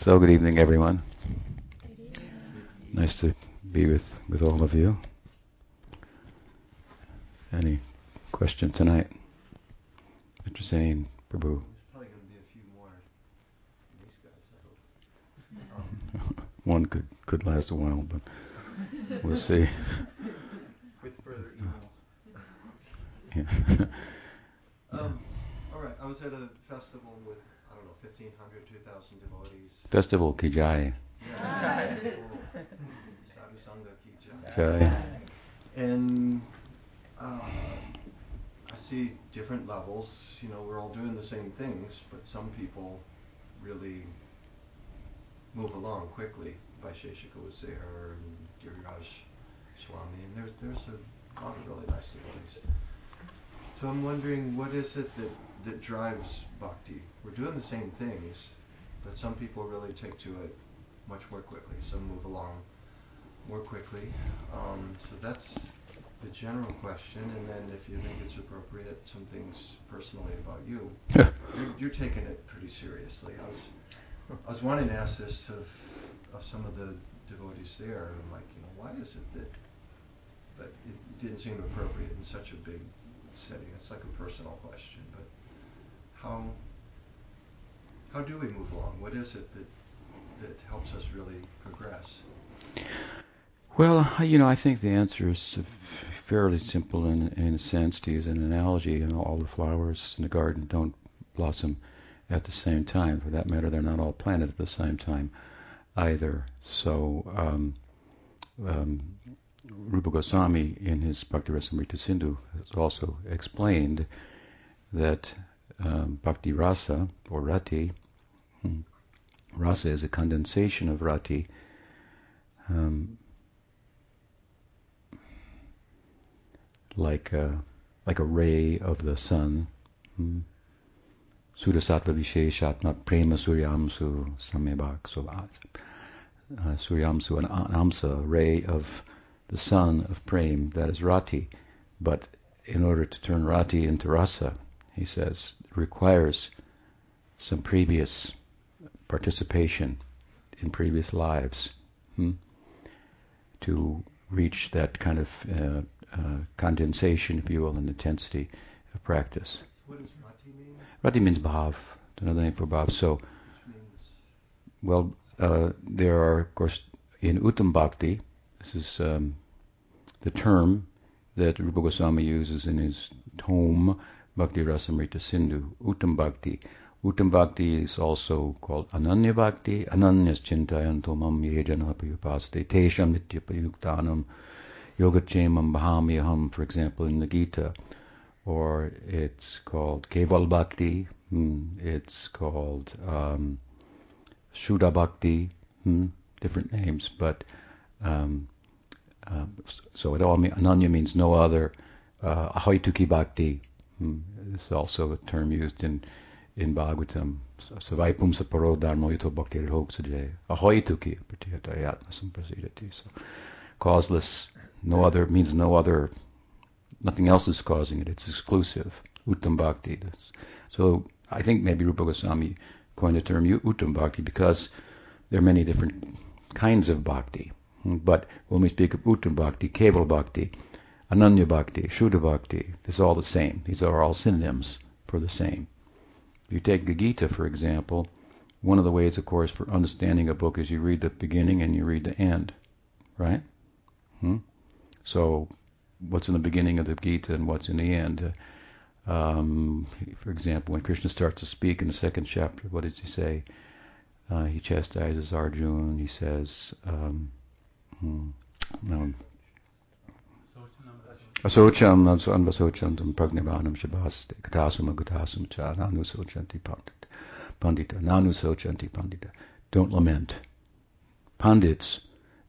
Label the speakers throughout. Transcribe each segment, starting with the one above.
Speaker 1: So good evening, everyone. Nice to be with, with all of you. Any question tonight? Mr. Sain, Prabhu.
Speaker 2: There's probably going to be a few more this guys so
Speaker 1: one could could last a while, but we'll see.
Speaker 2: With further emails.
Speaker 1: Yeah.
Speaker 2: um, all right, I was at a festival with I don't know 1,500, 2,000 devotees.
Speaker 1: Festival Ki Jai.
Speaker 2: Yeah. Sadhu Sangha Ki Jai.
Speaker 1: Jai.
Speaker 2: And uh, I see different levels. You know, we're all doing the same things, but some people really move along quickly. Vaisheshika was there, and Giriraj Swami, and there's there's a lot of really nice devotees. So I'm wondering, what is it that that drives bhakti? We're doing the same things, but some people really take to it much more quickly. Some move along more quickly. Um, so that's the general question, and then if you think it's appropriate, some things personally about you. you're, you're taking it pretty seriously. I was I was wanting to ask this of, of some of the devotees there. I'm like, you know, why is it that, but it didn't seem appropriate in such a big It's like a personal question, but how how do we move along? What is it that that helps us really progress?
Speaker 1: Well, you know, I think the answer is fairly simple in, in a sense. To use an analogy, you know, all the flowers in the garden don't blossom at the same time. For that matter, they're not all planted at the same time either. So, um, um, Rupa Goswami in his Bhakti Rasamrita Sindhu has also explained that um, Bhakti Rasa or Rati, hmm, Rasa is a condensation of Rati. Um, like a, like a ray of the sun. Hmm. Surasattva Visheshatma Prema Suryamsu Samebhak. So uh, Suryamsu, an Amsa, ray of the sun of Prem, that is Rati. But in order to turn Rati into Rasa, he says, requires some previous participation in previous lives hmm, to reach that kind of uh, uh, condensation, if you will, and intensity of practice.
Speaker 2: What is Rati mean?
Speaker 1: Rati means bhav, another name for bhav. So, well, uh, there are, of course, in Uttam Bhakti, this is um, the term that Rupa Goswami uses in his tome Bhakti Rasamrita Sindhu, Uttam Bhakti. Uttam Bhakti is also called Ananya Bhakti, Ananyas Chintayanto Mam Yejana Payupasate, Tesham Nityapayuktanam Yogachamam Bahamyaham, for example, in the Gita. Or it's called Keval Bhakti, hmm, it's called um, Shuddha Bhakti, hmm, different names, but um, uh, so it all means, Ananya means no other. Uh, Bhakti hmm, is also a term used in in Bhagavatam. Savaipum saparo dharma yuto bhakti hoksajay. Ahoituki pratiyatayatma samprasidati. So causeless, no other means no other Nothing else is causing it. It's exclusive. Uttam Bhakti. So I think maybe Rupa Goswami coined the term Uttam Bhakti because there are many different kinds of bhakti. But when we speak of Uttam Bhakti, Keval Bhakti, Ananya Bhakti, Shuddha Bhakti, it's all the same. These are all synonyms for the same. If you take the Gita, for example, one of the ways, of course, for understanding a book is you read the beginning and you read the end, right? Hmm? So what's in the beginning of the Gita and what's in the end. Um, for example, when Krishna starts to speak in the second chapter, what does he say? Uh, he chastises Arjuna. He says, um, hmm, no, Asocham anvasocham pragnivanam shabaste katasum agatasum cha nanu sochanti pandita. Pandita, nanu sochanti pandita. Don't lament. Pandits,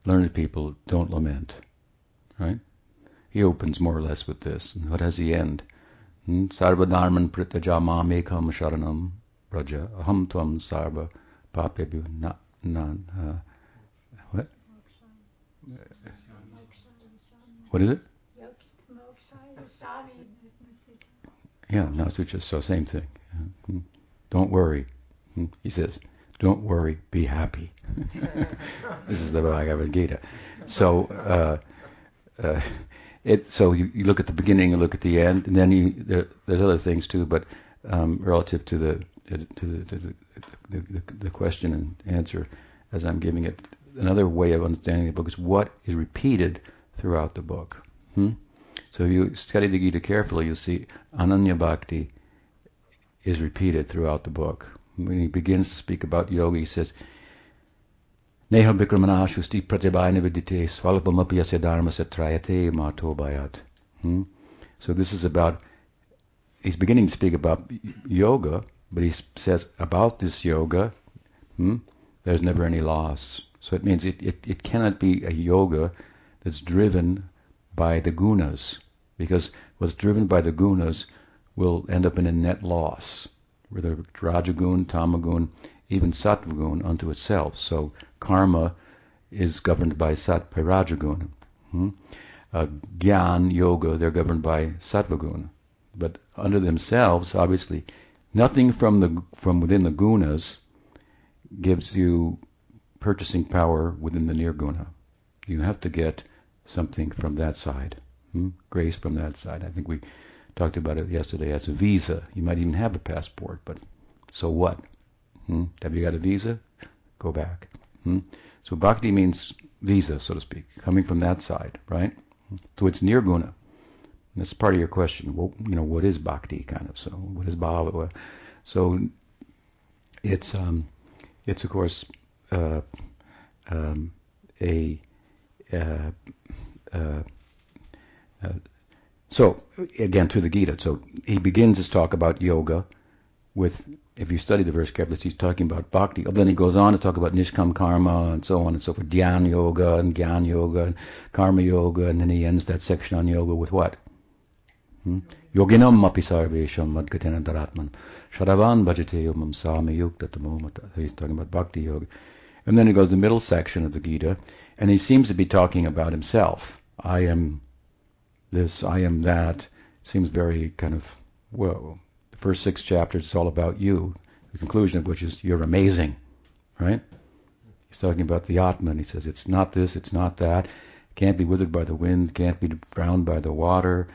Speaker 1: learned people, don't lament. Right? He opens more or less with this. And what does he end? Hmm? Sarva dharman pritaja mamekam sharanam raja aham tvam sarva papebhu na? What is it? Yeah, just so same thing. Hmm? Don't worry. Hmm? He says, Don't worry, be happy. this is the Bhagavad Gita. So, uh, uh, it, so you, you, look at the beginning, you look at the end, and then you, there, there's other things too, but um, relative to the to, the, to the, the, the, question and answer as I'm giving it, another way of understanding the book is what is repeated throughout the book. Hmm? So if you study the Gita carefully, you'll see Ananya Bhakti is repeated throughout the book. When he begins to speak about yoga, he says, Neha Bikramana Shusti Pratibhaya Vidite Swalpamapi Yasya Dharma Satrayate. Hmm? So this is about, he's beginning to speak about yoga, but he says about this yoga, hmm, there's never any loss. So it means it, it, it cannot be a yoga that's driven by the gunas, because what's driven by the gunas will end up in a net loss, whether rajagun, tamagun, even sattvagun unto itself. So karma is governed by sat by rajagun. Hmm? Uh, Gyan, yoga, they're governed by sattvagun. But under themselves, obviously, nothing from the from within the gunas gives you purchasing power within the nirguna. You have to get something from that side. Hmm? Grace from that side. I think we talked about it yesterday as a visa. You might even have a passport, but so what? Hmm? Have you got a visa? Go back. Hmm? So bhakti means visa, so to speak, coming from that side, right? So it's nirguna. That's part of your question. Well, you know, what is bhakti, kind of? So what is bhava? So it's um, it's of course uh, um, a uh, uh, uh, so again to the Gita. So he begins his talk about yoga with, if you study the verse carefully, he's talking about bhakti. Then he goes on to talk about nishkam karma and so on and so forth, dhyan yoga and gyan yoga and karma yoga, and then he ends that section on yoga with what? Hmm? Yoginam api sarvesham madgatena daratman shadavan bhajate yomam sami yukta He's talking about bhakti yoga. And then he goes to the middle section of the Gita, and he seems to be talking about himself. I am this, I am that. Seems very kind of, well, the first six chapters is all about you, the conclusion of which is you're amazing, right? He's talking about the Atman. He says it's not this, it's not that. can't be withered by the wind, can't be drowned by the water.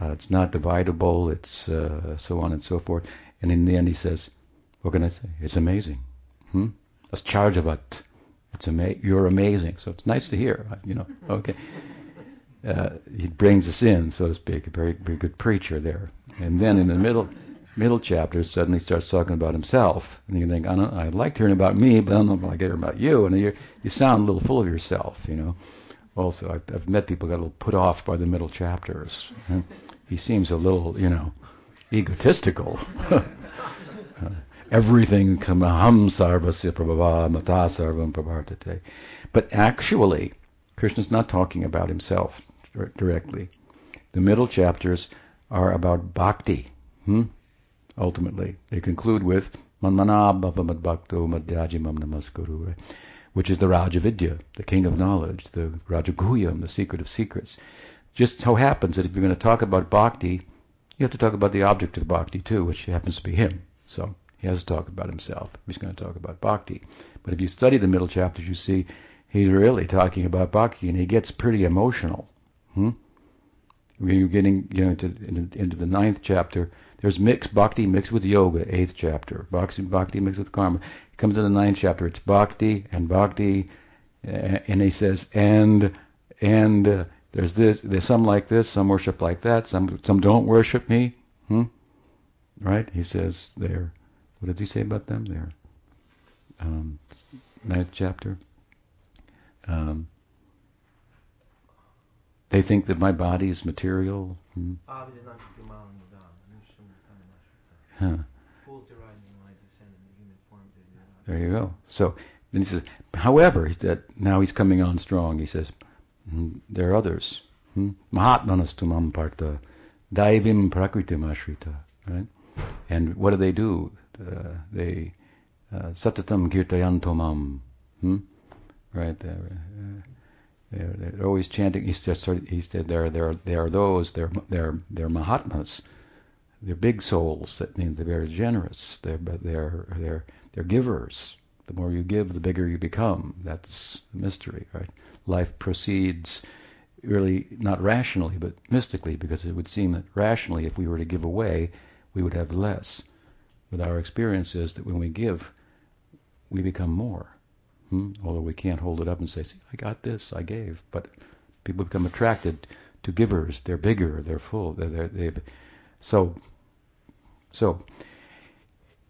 Speaker 1: Uh, it's not dividable. It's uh, so on and so forth. And in the end, he says, "What can I say? It's amazing. Hmm? That's charge it. It's ama- You're amazing." So it's nice to hear. You know. Okay uh, he brings us in, so to speak, a very, very good preacher there. And then in the middle middle chapter, suddenly starts talking about himself, and you think, I, don't, I like hearing about me, but I don't know if I like hearing about you. And you you sound a little full of yourself, you know. Also, I've, I've met people got a little put off by the middle chapters. He seems a little, you know, egotistical. Everything kamaham sarvasya prabhava mata sarvam. But actually, Krishna's not talking about himself directly. The middle chapters are about bhakti. Hmm? Ultimately, they conclude with Manmanabhavamad Bhakto Madhyajimam Namaskuru, which is the Rajavidya, the king of knowledge, the Rajaguhyam, the secret of secrets. Just so happens that if you're going to talk about bhakti, you have to talk about the object of bhakti too, which happens to be him. So he has to talk about himself. He's going to talk about bhakti. But if you study the middle chapters, you see he's really talking about bhakti, and he gets pretty emotional. Hmm? You're getting you know, into, into the ninth chapter, there's mixed bhakti mixed with yoga, eighth chapter. Bhakti, bhakti mixed with karma. He comes to the ninth chapter. It's bhakti and bhakti, and he says, and and uh, there's this, there's some like this, some worship like that, some some don't worship me. Hmm? Right? He says there. What does he say about them there? Um, ninth chapter. Um, they think that my body is material. Hmm. Huh. There you go. So then he says, however, he said, now he's coming on strong. He says, hmm, there are others. Hmm? Mahatmanas tumam parta, daivim prakritim ashrita. Right? And what do they do? Uh, they uh, satatam kirtayantomam. Hmm? Right? there. uh, they're, they're always chanting. He said, he said there, there, there are those. They're, they're, they're Mahatmas. They're big souls. That mean they're very generous. They're, they're, they're, they're givers. The more you give, the bigger you become. That's the mystery, right? Life proceeds really not rationally, but mystically, because it would seem that rationally, if we were to give away, we would have less. But our experience is that when we give, we become more. Hmm? Although we can't hold it up and say, "See, I got this, I gave," but people become attracted to givers. They're bigger, they're full, they're, they're, so. So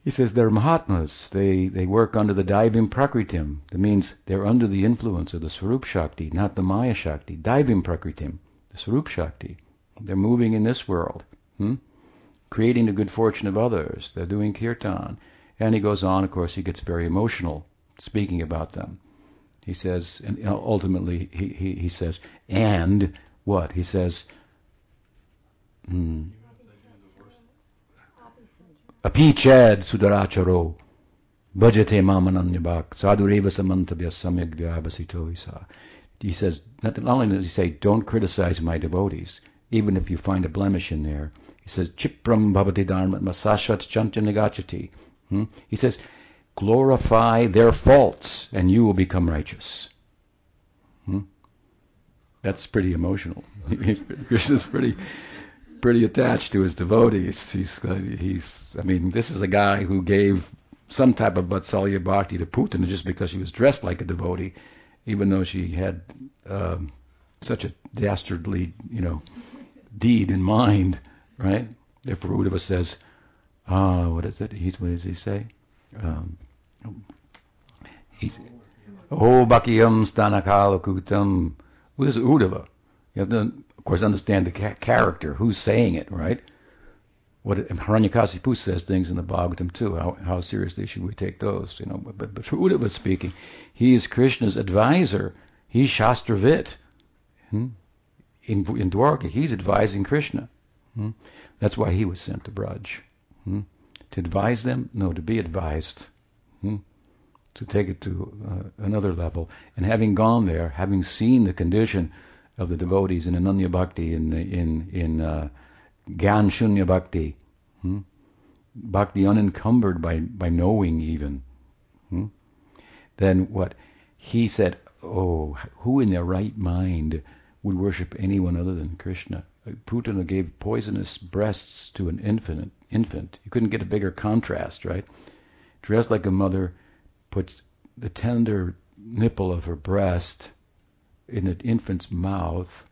Speaker 1: he says they're Mahatmas. They they work under the Daivim Prakritim. That means they're under the influence of the Swarup Shakti, not the Maya Shakti. Daivim Prakritim, the Swarup Shakti. They're moving in this world, hmm? Creating the good fortune of others. They're doing kirtan. And he goes on, of course, he gets very emotional speaking about them. He says, and ultimately he, he, he says, and what? He says, hmm, Apichad sudaracharo bhajate mamananyabhak sadureva samantabhya samyak vyavasito isa. He says, not only does he say, don't criticize my devotees, even if you find a blemish in there. He says, chipram bhavati dharma masashat chantanagachati. Hmm? He says, glorify their faults and you will become righteous. Hmm? That's pretty emotional. Krishna's pretty pretty attached to his devotees. He's he's I mean this is a guy who gave some type of Vatsalya Bhakti to Putana just because she was dressed like a devotee, even though she had um, such a dastardly you know deed in mind, right? If Uddhava says, ah, uh, what is it? He's what does he say? Um, he's Oh Bhakiyam Stanakalakutam. This is Uddhava. You have to of course, understand the ca- character, who's saying it, right? What Hiranyakasipu says things in the Bhagavatam too. How, how seriously should we take those? You know, but, but Uddhava speaking, he is Krishna's advisor. He's Shastravit. Hmm? In, in Dwarka, he's advising Krishna. Hmm? That's why he was sent to Braj. Hmm? To advise them? No, to be advised. Hmm? To take it to uh, another level. And having gone there, having seen the condition of the devotees in Ananya Bhakti, in in in uh, Gyan Shunya Bhakti, hmm? Bhakti unencumbered by by knowing even. Hmm? Then what? He said, "Oh, who in their right mind would worship anyone other than Krishna?" Putana gave poisonous breasts to an infant. Infant, you couldn't get a bigger contrast, right? Dressed like a mother, puts the tender nipple of her breast in an infant's mouth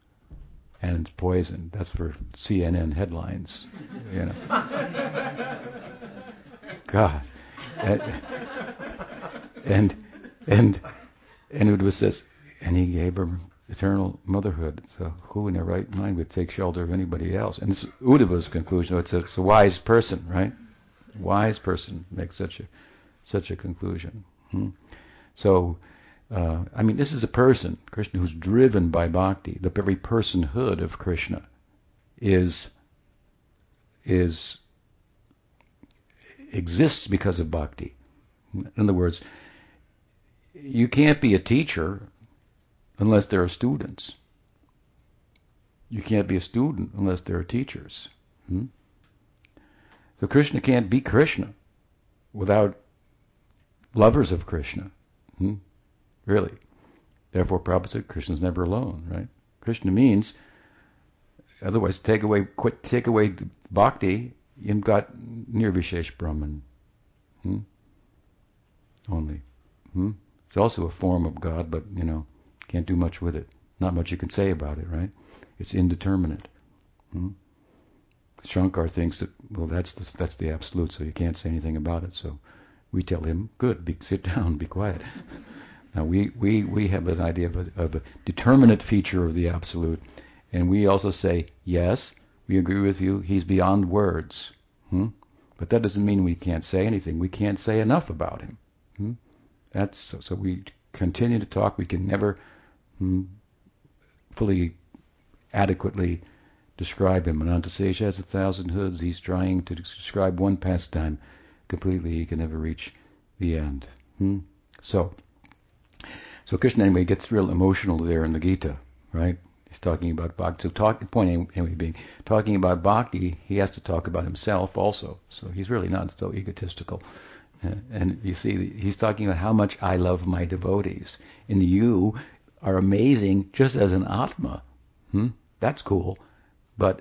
Speaker 1: and it's poison. That's for CNN headlines. You know. God. And and and, and it was this and he gave her eternal motherhood. So who in their right mind would take shelter of anybody else? And it's Uddhava's conclusion. It's a, it's a wise person, right? Wise person makes such a such a conclusion. Hmm? So uh, I mean, this is a person, Krishna, who's driven by bhakti. The very personhood of Krishna is is exists because of bhakti. In other words, you can't be a teacher unless there are students. You can't be a student unless there are teachers. Hmm? So Krishna can't be Krishna without lovers of Krishna. Hmm? Really. Therefore, Prabhupada said Krishna's never alone, right? Krishna means, otherwise, take away, quit, take away bhakti, you've got nirvishesh Brahman. Hmm? Only. Hmm? It's also a form of God, but, you know, can't do much with it. Not much you can say about it, right? It's indeterminate. Hmm? Shankar thinks that, well, that's the, that's the absolute, so you can't say anything about it. So we tell him, good, be, sit down, be quiet. Now we, we, we have an idea of a, of a determinate feature of the absolute, and we also say, yes, we agree with you, he's beyond words. Hmm? But that doesn't mean we can't say anything. We can't say enough about him. Hmm? That's so, so, we continue to talk. We can never fully, adequately describe him. Anantasesha has a thousand hoods. He's trying to describe one pastime completely. He can never reach the end. Hmm? So so Krishna anyway gets real emotional there in the Gita, right? He's talking about bhakti. So talk, point anyway being talking about bhakti, he has to talk about himself also. So he's really not so egotistical. And you see, he's talking about how much I love my devotees. And you are amazing just as an Atma. Hmm? That's cool. But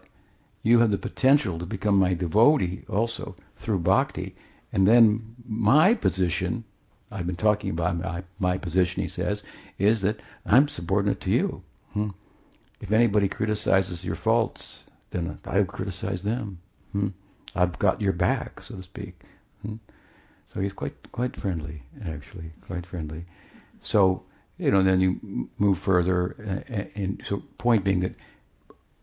Speaker 1: you have the potential to become my devotee also through bhakti. And then my position, I've been talking about my, my position, he says, is that I'm subordinate to you. Hmm? If anybody criticizes your faults, then I will criticize them. Hmm? I've got your back, so to speak. Hmm? So he's quite quite friendly, actually, quite friendly. So you know, then you move further, and, and so point being that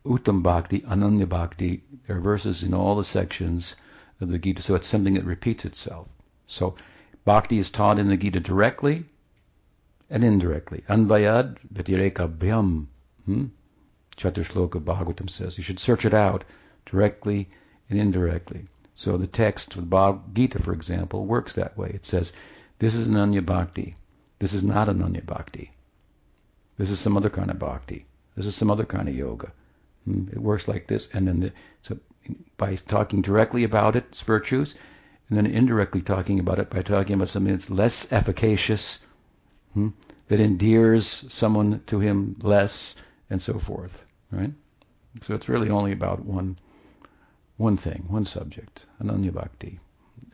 Speaker 1: Uttam Bhakti, Ananya Bhakti, there are verses in all the sections of the Gita, so it's something that repeats itself. So Bhakti is taught in the Gita directly and indirectly. Anvayad Bhyam. Hmm? Chaturshloka Bhagavatam says. You should search it out directly and indirectly. So the text of the Bhagavad Gita, for example, works that way. It says, this is Ananya Bhakti. This is not Ananya Bhakti. This is some other kind of bhakti. This is some other kind of yoga. Hmm? It works like this, and then the, so by talking directly about its virtues, and then indirectly talking about it by talking about something that's less efficacious, hmm, that endears someone to him less, and so forth. Right? So it's really only about one one thing, one subject, Ananya Bhakti.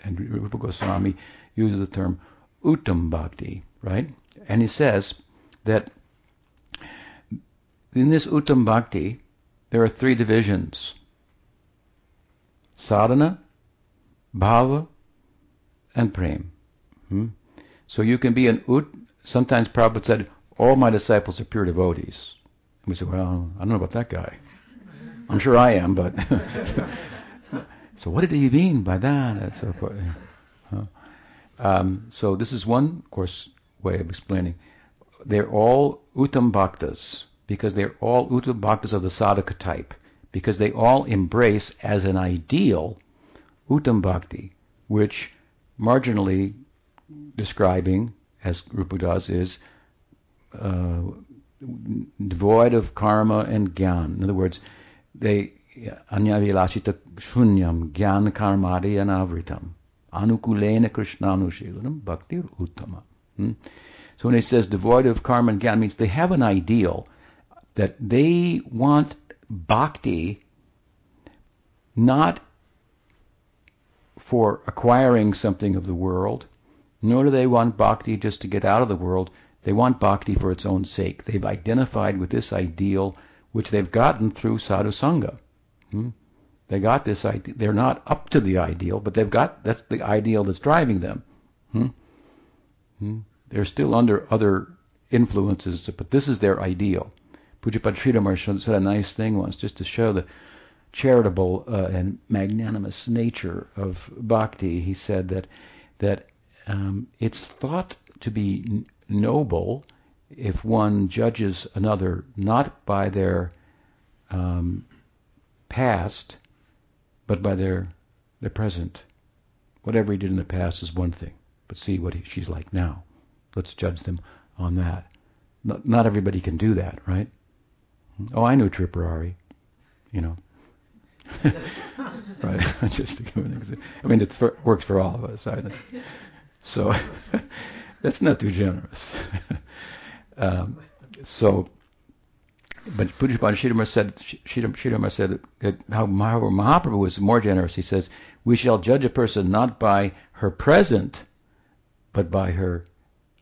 Speaker 1: And Rupa Goswami uses the term Uttam Bhakti, right? And he says that in this Uttam Bhakti, there are three divisions. Sadhana, Bhava, and Prem. Hmm? So you can be an Ut, sometimes Prabhupada said, all my disciples are pure devotees. And we say, well, I don't know about that guy. I'm sure I am, but so what did he mean by that? So, um, so this is one, of course, way of explaining. They're all Uttam Bhaktas because they're all Uttam Bhaktas of the sadhaka type because they all embrace as an ideal Uttam Bhakti, which marginally describing, as Rupa does, is uh, devoid of karma and gyan. In other words, they anyavilashita shunyam gyan karmadi anavritam anukulena krishnanushilanam bhaktir uttama. Hmm? So when he says devoid of karma and gyan means they have an ideal that they want bhakti not for acquiring something of the world, nor do they want bhakti just to get out of the world. They want bhakti for its own sake. They've identified with this ideal which they've gotten through sadhu sangha. Hmm? They got this idea. They're not up to the ideal, but they've got that's the ideal that's driving them. Hmm? Hmm? They're still under other influences, but this is their ideal. Pujapad Sridhar said a nice thing once, just to show the charitable uh, and magnanimous nature of bhakti. He said that that um, it's thought to be noble if one judges another not by their um, past, but by their their present. Whatever he did in the past is one thing, but see what he, she's like now. Let's judge them on that. Not, not everybody can do that, right? Oh, I knew Tripurari, you know. right, just to give an example. I mean, it for, works for all of us. So that's not too generous. um, so but Pujapad Sridhar said, Sridhar said that how Mahaprabhu was more generous. He says, we shall judge a person not by her present, but by her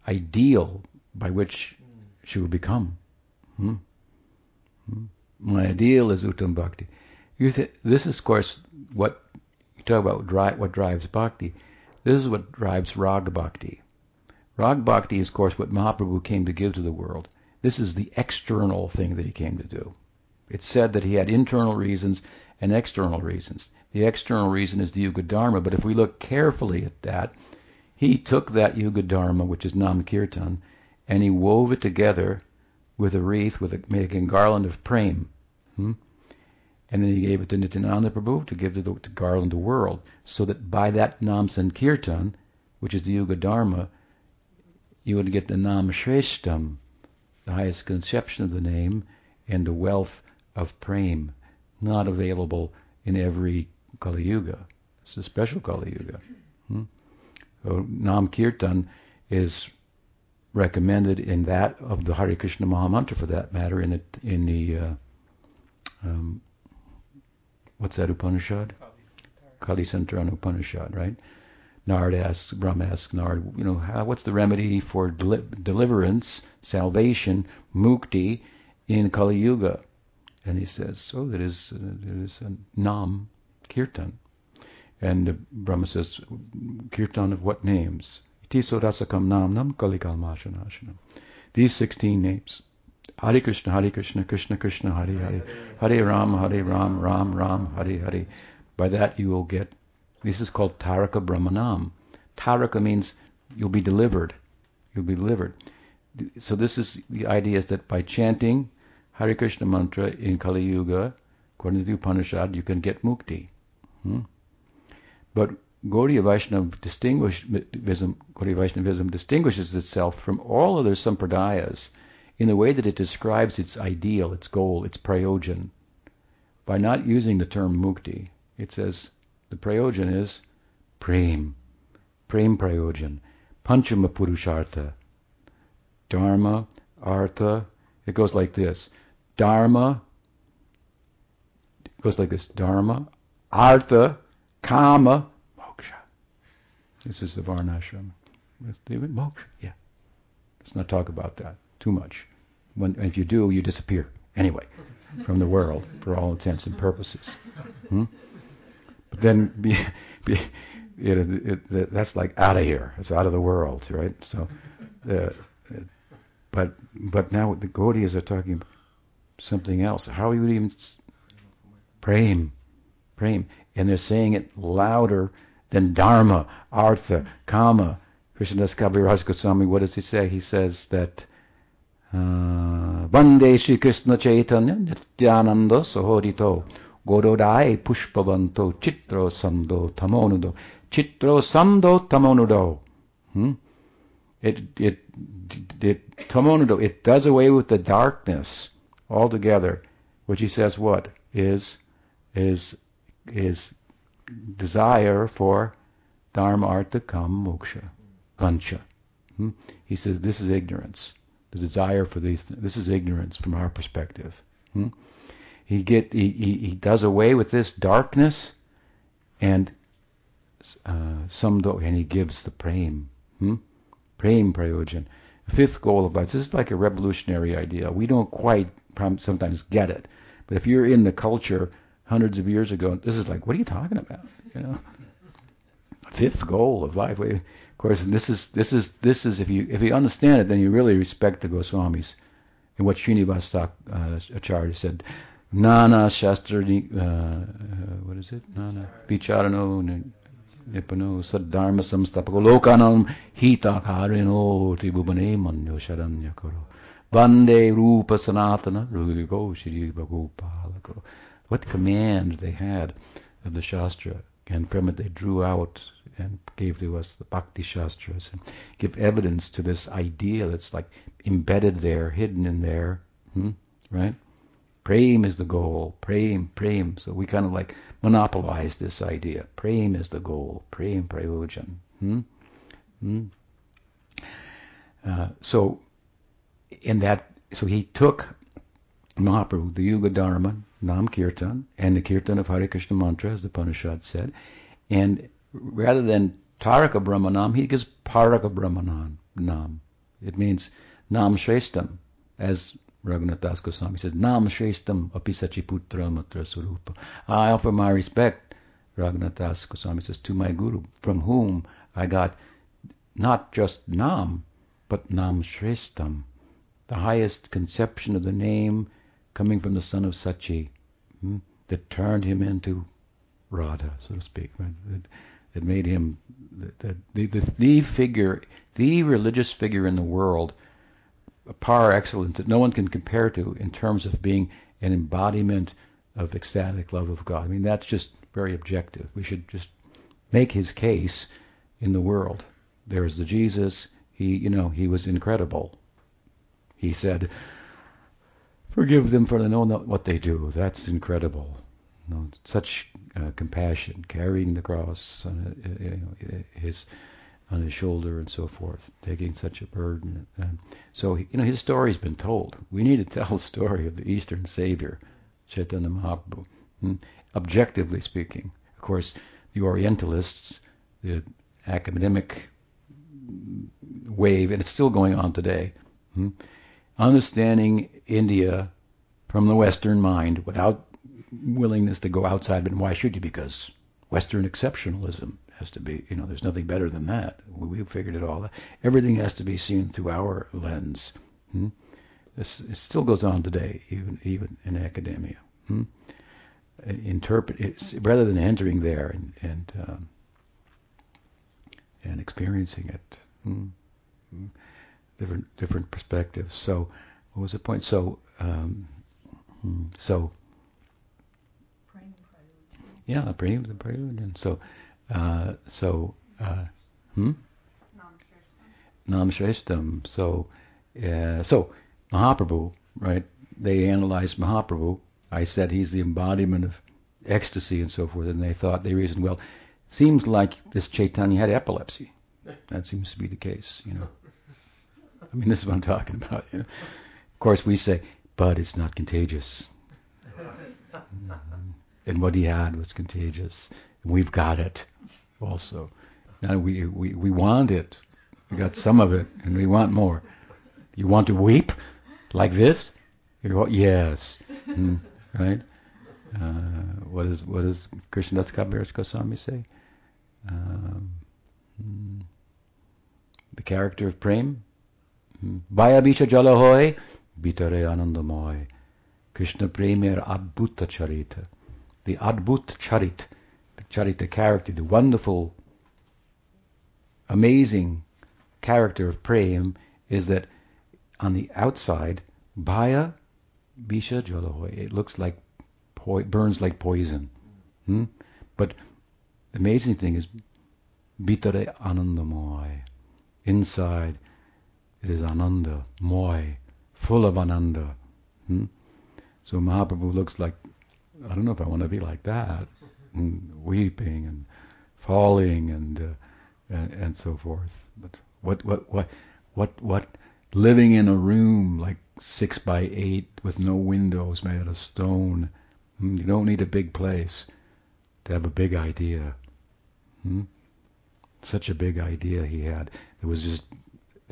Speaker 1: ideal by which she will become. Hmm? Hmm? My ideal is Uttam Bhakti. Th- this is, of course, what you talk about dri- what drives Bhakti. This is what drives Rag Bhakti. Rag Bhakti is, of course, what Mahaprabhu came to give to the world. This is the external thing that he came to do. It's said that he had internal reasons and external reasons. The external reason is the Yuga Dharma, but if we look carefully at that, he took that Yuga Dharma, which is Nam Kirtan, and he wove it together with a wreath, with a, making garland of prem. Hmm? And then he gave it to Nityananda Prabhu to give to the to garland the world, so that by that Nam Sankirtan, which is the Yuga Dharma, you would get the Nam Shreshtam, the highest conception of the name, and the wealth of prem, not available in every Kali Yuga. It's a special Kali Yuga. Hmm? So Nam Kirtan is recommended in that of the Hare Krishna Mahamantra, for that matter, in the in the uh, um, what's that Upanishad? Kali Santarana Upanishad, right? Nard asks, Brahma asks Nard, you know, how, what's the remedy for deli- deliverance, salvation, mukti in Kali Yuga? And he says, oh, it is, uh, it is a nam, kirtan. And Brahma says, kirtan of what names? Tiso rasakam nam nam kalikalmashanashanam. These 16 names. Hare Krishna, Hare Krishna, Krishna Krishna, Hare Hare, Hare Ram, Hare Ram, Ram Ram, Hare Hare. By that you will get, this is called Taraka Brahmanam. Taraka means you'll be delivered. You'll be delivered. So this is, the idea is that by chanting Hare Krishna mantra in Kali Yuga, according to the Upanishad, you can get mukti. Hmm? But Gaudiya Vaishnava distinguishism, Gaudiya Vaishnavism distinguishes itself from all other sampradayas in the way that it describes its ideal, its goal, its prayojan, by not using the term mukti. It says the prayojan is prem, prem prayojan, panchama purushartha, dharma, artha. It goes like this: dharma. It goes like this: dharma, artha, kama, moksha. This is the varnashram. Moksha, yeah. Let's not talk about that too much. When, if you do, you disappear anyway from the world for all intents and purposes. Hmm? But then be, be, it, it, it, that's like out of here. It's out of the world, right? So, uh, but but now the Gaudiyas are talking something else. How you would even prem, prem, and they're saying it louder than dharma, artha, kama. Krishnadas Kaviraj Goswami, what does he say? He says that Vande Shri Krishna Chaitanya Nityananda Sohodito Gododai Pushpavanto Chitro Sando Tamonudo Chitro Sando Tamonudo hmm? It it it Tamonudo it does away with the darkness altogether, which he says what is is is desire for dharma artha kam moksha vancha. Hmm? He says this is ignorance the desire for these things. This is ignorance from our perspective. Hmm? He get he, he, he, does away with this darkness and uh, samdo and he gives the prem. Hmm? Prem prayojan. Fifth goal of life. This is like a revolutionary idea. We don't quite sometimes get it, but if you're in the culture hundreds of years ago, this is like, what are you talking about? You know, fifth goal of life. Of course, this is this is this is if you if you understand it, then you really respect the Goswamis. And what Srinivasa uh, Acharya said, Nana Shastra, uh, uh, what is it? Nana Vicharano Nipano Sadharma Samstapako Lokanam Hitakarino Tribhubane Manyo Sharanyakaro Vande Rupa Sanatana Rugo Shri Bhagopalako. What command they had of the Shastra. And from it they drew out and gave to us the Bhakti Shastras and give evidence to this idea that's like embedded there, hidden in there, hmm? right? Prem is the goal. Prem, prem. So we kind of like monopolize this idea. Prem is the goal. Prem, prayojan. Hmm? Hmm? Uh, so in that, so he took Mahaprabhu, the Yuga Dharma, Nam Kirtan, and the Kirtan of Hare Krishna mantra, as the Upanishad said, and rather than Taraka Brahmanam, he gives Paraka Brahmanam. Nam. It means Nam Shreshtam, as Raghunath Das Goswami says, Nam Shreshtam Apisachiputra Matra Surupa. I offer my respect, Raghunath Das Goswami says, to my Guru, from whom I got not just Nam, but Nam Shreshtam, the highest conception of the name coming from the son of Sachi, hmm, that turned him into Radha, so to speak. Right? It made him the, the, the, the figure, the religious figure in the world, par excellence that no one can compare to in terms of being an embodiment of ecstatic love of God. I mean, that's just very objective. We should just make his case in the world. There's the Jesus. He, you know, he was incredible. He said, "Forgive them, for they know not what they do." That's incredible. You know, such uh, compassion, carrying the cross, uh, you know, his on his shoulder and so forth, taking such a burden. And so, you know, his story's been told. We need to tell the story of the Eastern Savior, Chaitanya Mahaprabhu. Hmm? Objectively speaking, of course, the Orientalists, the academic wave, and it's still going on today. Hmm? Understanding India from the Western mind without willingness to go outside. But why should you? Because Western exceptionalism has to be, you know, there's nothing better than that. We, figured it all out. Everything has to be seen through our lens. Hmm? This, it still goes on today, even even in academia. Hmm? Interpret rather than entering there and and, um, and experiencing it. Hmm? Different different perspectives. So, what was the point? So, um, hmm, so. Yeah, praying the prelude, and so uh, so, uh, hmm? Nam Shreshtam. So, uh, so Mahaprabhu, right? They analyzed Mahaprabhu. I said he's the embodiment of ecstasy and so forth, and they thought they reasoned, well, seems like this Chaitanya had epilepsy. That seems to be the case, you know. I mean, this is what I'm talking about. You know? Of course, we say, but it's not contagious. Mm-hmm. And what he had was contagious. We've got it also. Now we, we, we want it. We got some of it, and we want more. You want to weep like this? You're, yes. Mm, right? Uh, what is what does Krishnadas Kaviraj Goswami say? Um, mm, the character of prem. Vaya bisha jalahoy, bitare anandamoy. Krishna premer adbhuta charita. The adbhut charit the Charita character, the wonderful, amazing character of Prem is that on the outside, Bhaya Bisha Jalahoy, it looks like, burns like poison. Hmm? But the amazing thing is, Bitare Anandamoy. Inside, it is Ananda, Moy, full of Ananda. Hmm? So Mahaprabhu looks like, I don't know if I want to be like that and weeping and falling and, uh, and and so forth. But what what what what what living in a room like six by eight with no windows made out of stone. Hmm, you don't need a big place to have a big idea. Hmm? Such a big idea he had. It was just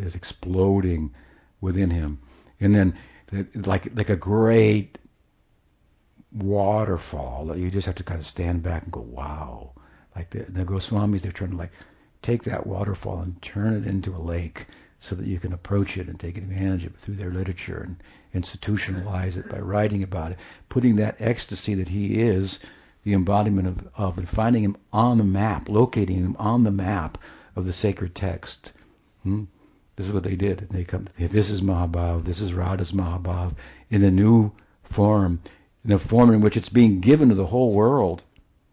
Speaker 1: was exploding within him, and then like like a great waterfall that you just have to kind of stand back and go, wow. Like the, the Goswamis, they're trying to like take that waterfall and turn it into a lake so that you can approach it and take advantage of it through their literature and institutionalize it by writing about it, putting that ecstasy that he is, the embodiment of, of and finding him on the map, locating him on the map of the sacred text. Hmm? This is what they did. They come. This is Mahabhav. This is Radha's Mahabhav in the new form in the form in which it's being given to the whole world.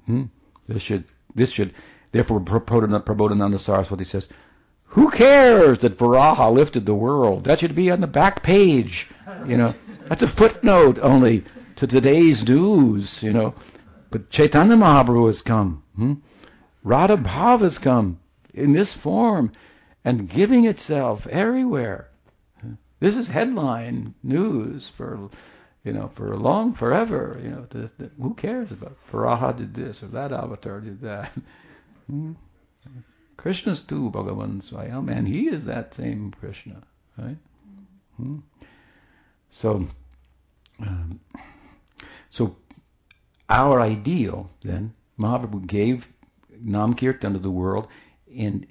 Speaker 1: Hmm? This should, this should, therefore, Prabodhananda Saraswati says, who cares that Varaha lifted the world? That should be on the back page. You know, that's a footnote only to today's news. You know, but Chaitanya Mahaprabhu has come. Hmm? Radha Bhav has come in this form and giving itself everywhere. This is headline news for you know, for long, forever, you know, who cares about Varaha did this or that avatar did that? hmm? Krishna's too, Bhagavan Swayam, and he is that same Krishna, right? Hmm? So, um, so our ideal then, Mahaprabhu gave Namkirtan to the world in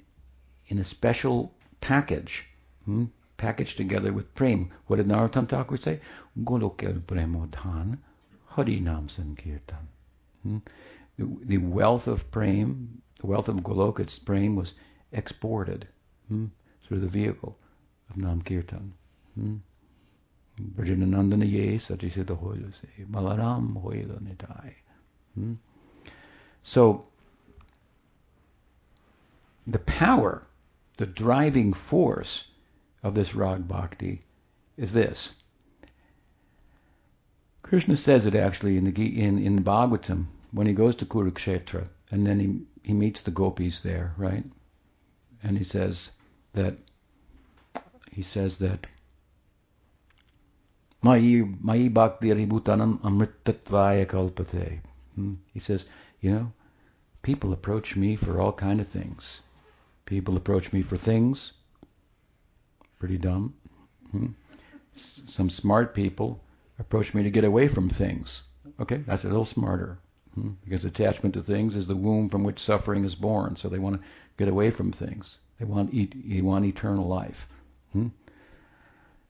Speaker 1: in a special package. Hmm? packaged together with prem. What did Narottam Thakur say? Golokel Premodhan Harinam Sankirtan. Hmm? The, the wealth of prem, the wealth of Golok's prem was exported hmm, through the vehicle of Nam Kirtan. Hmm? Brajananandana ye satisita hoyase, malaram hoyla nitai. Hmm? So, the power, the driving force of this rag bhakti is this. Krishna says it actually in the in in Bhagavatam when he goes to Kurukshetra and then he he meets the gopis there, right? and he says that he says that Mai Mai Bhakti Bhutanam Amritatvaya Kalpate. Hmm? He says, you know, people approach me for all kind of things. People approach me for things. Pretty dumb. Hmm? Some smart people approach me to get away from things. Okay, that's a little smarter. Hmm? Because attachment to things is the womb from which suffering is born. So they want to get away from things. They want they want eternal life. Hmm?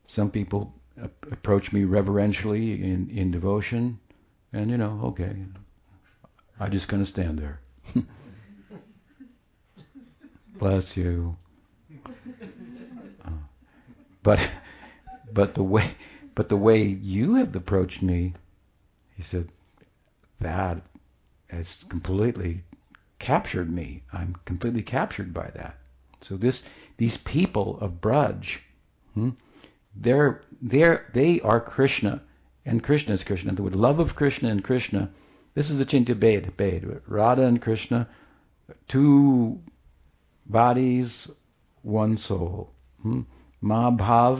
Speaker 1: Some people approach me reverentially in, in devotion, and you know, okay, I'm just going to stand there. Bless you. Uh, but but the way but the way you have approached me, he said, that has completely captured me. I'm completely captured by that. So this these people of Braj, hmm, they're they're they are Krishna, and Krishna is Krishna. The love of Krishna and Krishna. This is the Chintya Bed, Bhed. Radha and Krishna, two bodies, one soul. Hmm? Mahabhav,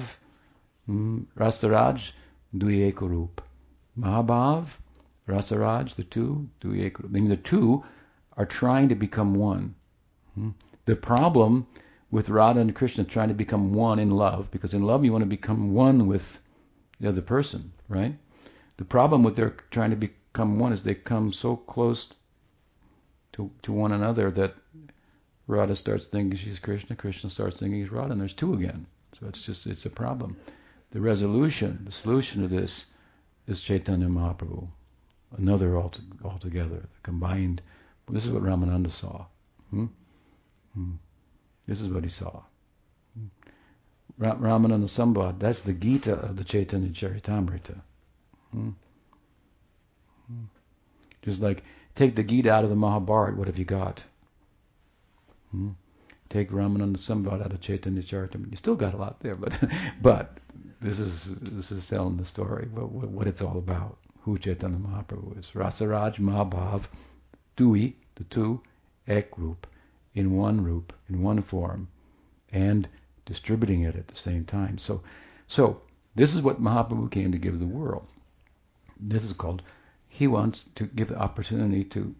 Speaker 1: hmm? Rasaraj, Duyekurup. Mahabhav, Rasaraj, the two, Duyekurup. I mean, the two are trying to become one. Hmm? The problem with Radha and Krishna trying to become one in love, because in love you want to become one with the other person, right? The problem with their trying to become one is they come so close to to one another that Radha starts thinking she's Krishna, Krishna starts thinking he's Radha, and there's two again. So it's just it's a problem. The resolution, the solution to this is Chaitanya Mahaprabhu, another altogether, the combined. This is what Ramananda saw. Hmm? Hmm. This is what he saw. Ramananda Sambad, that's the Gita of the Chaitanya Charitamrita. Hmm? Hmm. Just like, take the Gita out of the Mahabharata, what have you got? Hmm? Take Ramananda Sambad out of Chaitanya Charitamrita, you still got a lot there, but but this is this is telling the story, what, what, what it's all about, who Chaitanya Mahaprabhu is. Rasaraj, Mahabhav, Dui, the two, Ek Rup in one roop, in one form, and distributing it at the same time. So, so this is what Mahaprabhu came to give the world. This is called. He wants to give the opportunity to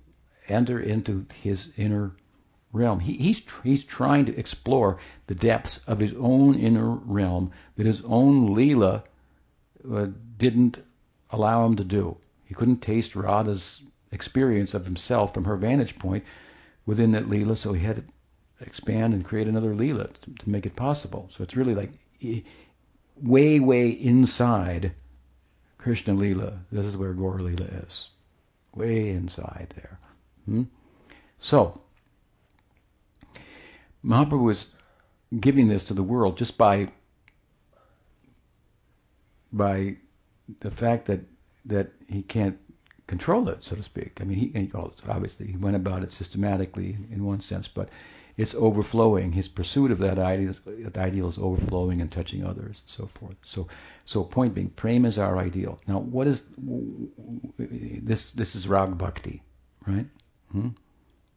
Speaker 1: enter into his inner realm. He, he's he's trying to explore the depths of his own inner realm that his own Leela uh, didn't allow him to do. He couldn't taste Radha's experience of himself from her vantage point within that Leela, so he had to expand and create another Leela to, to make it possible. So it's really like way, way inside Krishna Leela. This is where Gaur Leela is. Way inside there. Hmm? So, Mahaprabhu was giving this to the world just by by the fact that that he can't control it, so to speak. I mean, he, obviously he went about it systematically in one sense, but it's overflowing. His pursuit of that ideal, that ideal is overflowing and touching others, and so forth. So, so point being, prema is our ideal. Now, what is this? This is rag bhakti, right? Hmm?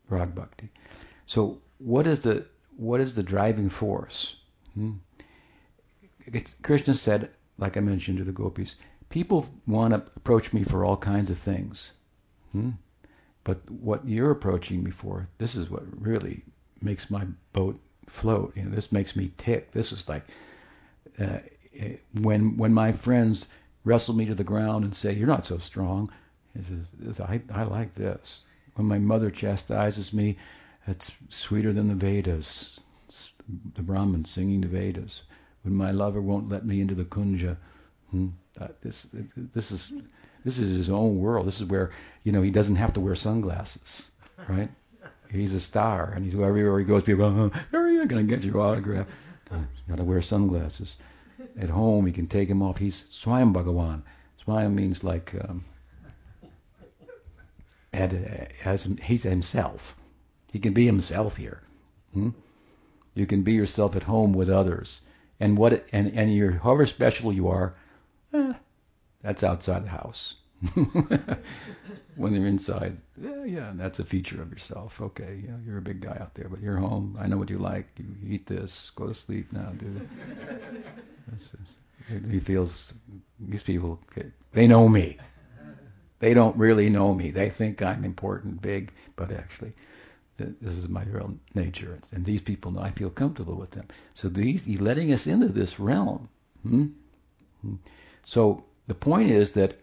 Speaker 1: Rag bhakti. So, what is the what is the driving force? Hmm? Krishna said, like I mentioned to the gopis, people want to approach me for all kinds of things. Hmm? But what you're approaching me for, this is what really makes my boat float. You know, this makes me tick. This is like uh, when when my friends wrestle me to the ground and say, "You're not so strong." This is, this, I, I like this. When my mother chastises me, it's sweeter than the Vedas. The Brahmins singing the Vedas. When my lover won't let me into the kunja, hmm, uh, this this is this is his own world. This is where you know he doesn't have to wear sunglasses, right? He's a star, and he's everywhere he goes. People, oh, are you going to get your autograph? Uh, got to wear sunglasses. At home, he can take them off. He's Swayam Bhagawan. Swayam means like um, as he's himself. He can be himself here. Hmm? You can be yourself at home with others, and what and and you're however special you are, eh, that's outside the house. when they're inside, yeah, yeah, and that's a feature of yourself. Okay, yeah, you're a big guy out there, but you're home. I know what you like. You eat this. Go to sleep now, dude. he feels these people. They know me. They don't really know me. They think I'm important, big, but actually, this is my real nature. And these people know I feel comfortable with them. So these, he's letting us into this realm. Hmm. So the point is that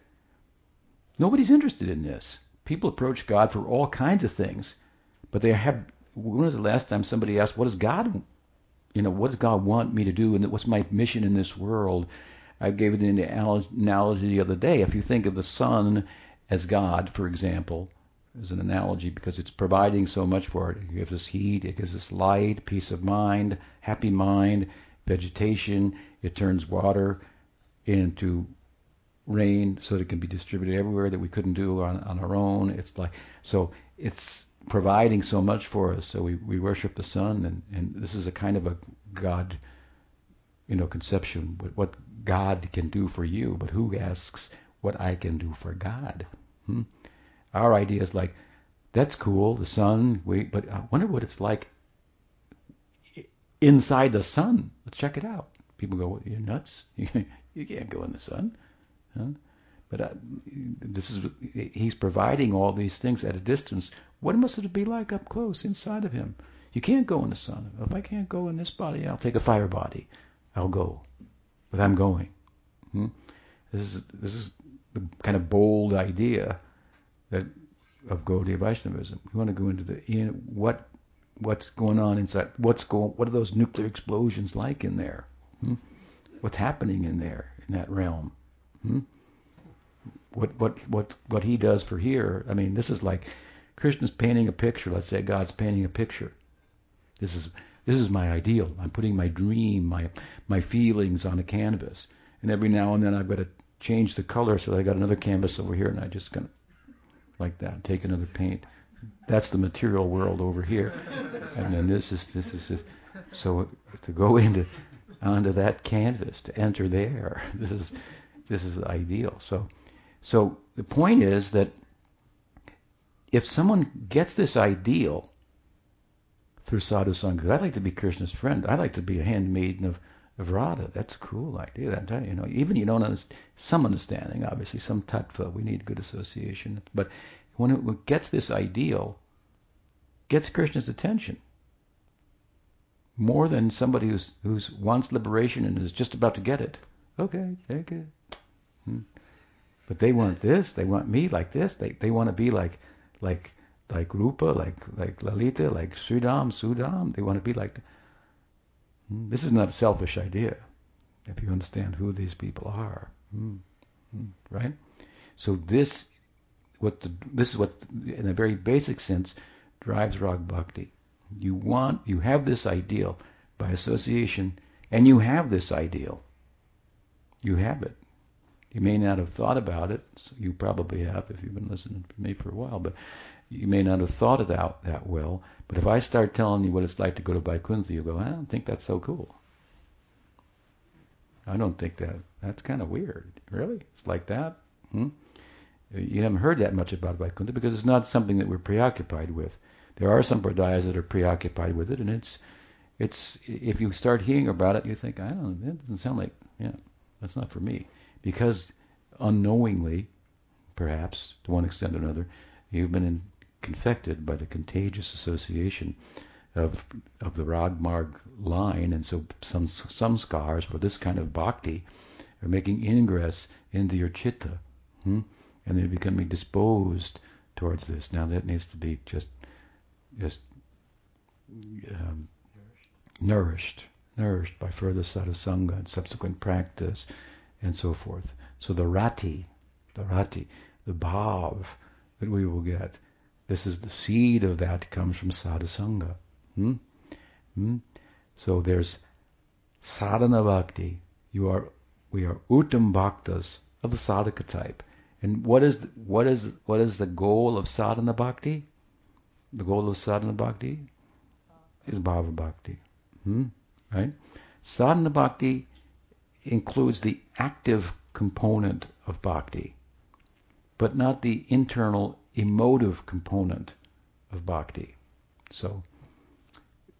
Speaker 1: nobody's interested in this. People approach God for all kinds of things, but they have. When was the last time somebody asked, "What does God, you know, what does God want me to do, and what's my mission in this world?" I gave it an analogy the other day. If you think of the sun as God, for example, as an analogy, because it's providing so much for it. It gives us heat, it gives us light, peace of mind, happy mind, vegetation. It turns water into rain so that it can be distributed everywhere that we couldn't do on, on our own. It's like so it's providing so much for us. So we, we worship the sun and, and this is a kind of a God you know conception what, what God can do for you, but who asks what I can do for God? Hmm? Our idea is like, that's cool, the sun, we, but I wonder what it's like inside the sun. Let's check it out. People go, you're nuts. you can't go in the sun. Huh? But uh, this is he's providing all these things at a distance. What must it be like up close inside of him? You can't go in the sun. If I can't go in this body, I'll take a fire body. I'll go, but I'm going. Hmm? This is this is the kind of bold idea that of Gaudiya Vaishnavism. We want to go into the what what's going on inside. What's going? What are those nuclear explosions like in there? Hmm? What's happening in there in that realm? Hmm? What what what what he does for here? I mean, this is like Krishna's painting a picture. Let's say God's painting a picture. This is this is my ideal. I'm putting my dream, my my feelings on a canvas, and every now and then I've got to change the color. So I got another canvas over here, and I just kind of like that, take another paint. That's the material world over here, and then this is this is this. So to go into onto that canvas, to enter there, this is this is ideal. So so the point is that if someone gets this ideal through sadhu sangha, I'd like to be Krishna's friend. I'd like to be a handmaiden of That's a cool idea. That you know, even you don't understand some understanding, obviously, some tattva. We need good association. But when it gets this ideal, gets Krishna's attention more than somebody who's who's wants liberation and is just about to get it. Okay, take it. Hmm. But they want this. They want me like this. They they want to be like like like Rupa, like like Lalita, like Sridham, Sudam. They want to be like. Hmm? This is not a selfish idea, if you understand who these people are, hmm? right? So this, what the, this is what, in a very basic sense, drives rag bhakti. You want, you have this ideal by association, and you have this ideal. You have it. You may not have thought about it. So you probably have if you've been listening to me for a while, but you may not have thought it out that well. But if I start telling you what it's like to go to Vaikuntha, you go, I don't think that's so cool. I don't think that. That's kind of weird. Really? It's like that? Hmm? You haven't heard that much about Vaikuntha because it's not something that we're preoccupied with. There are some pradayas that are preoccupied with it, and it's it's if you start hearing about it, you think, I don't know, that doesn't sound like yeah, that's not for me. Because unknowingly, perhaps, to one extent or another, you've been in, confected by the contagious association of of the Ragmarg line, and so some samskaras for this kind of bhakti are making ingress into your chitta, hmm? and they're becoming disposed towards this. Now that needs to be just just um, nourished, nourished by further sadhusanga and subsequent practice, and so forth. So the rati, the rati, the bhav that we will get this is the seed of that comes from sadhusanga. Hmm? Hmm? So there's sadhana bhakti. You are, we are uttam bhaktas of the sadhaka type. And what is what is what is the goal of sadhana bhakti? The goal of sadhana bhakti is bhava bhakti. Hmm? Right? Sadhana bhakti includes the active component of bhakti. but not the internal emotive component of bhakti. So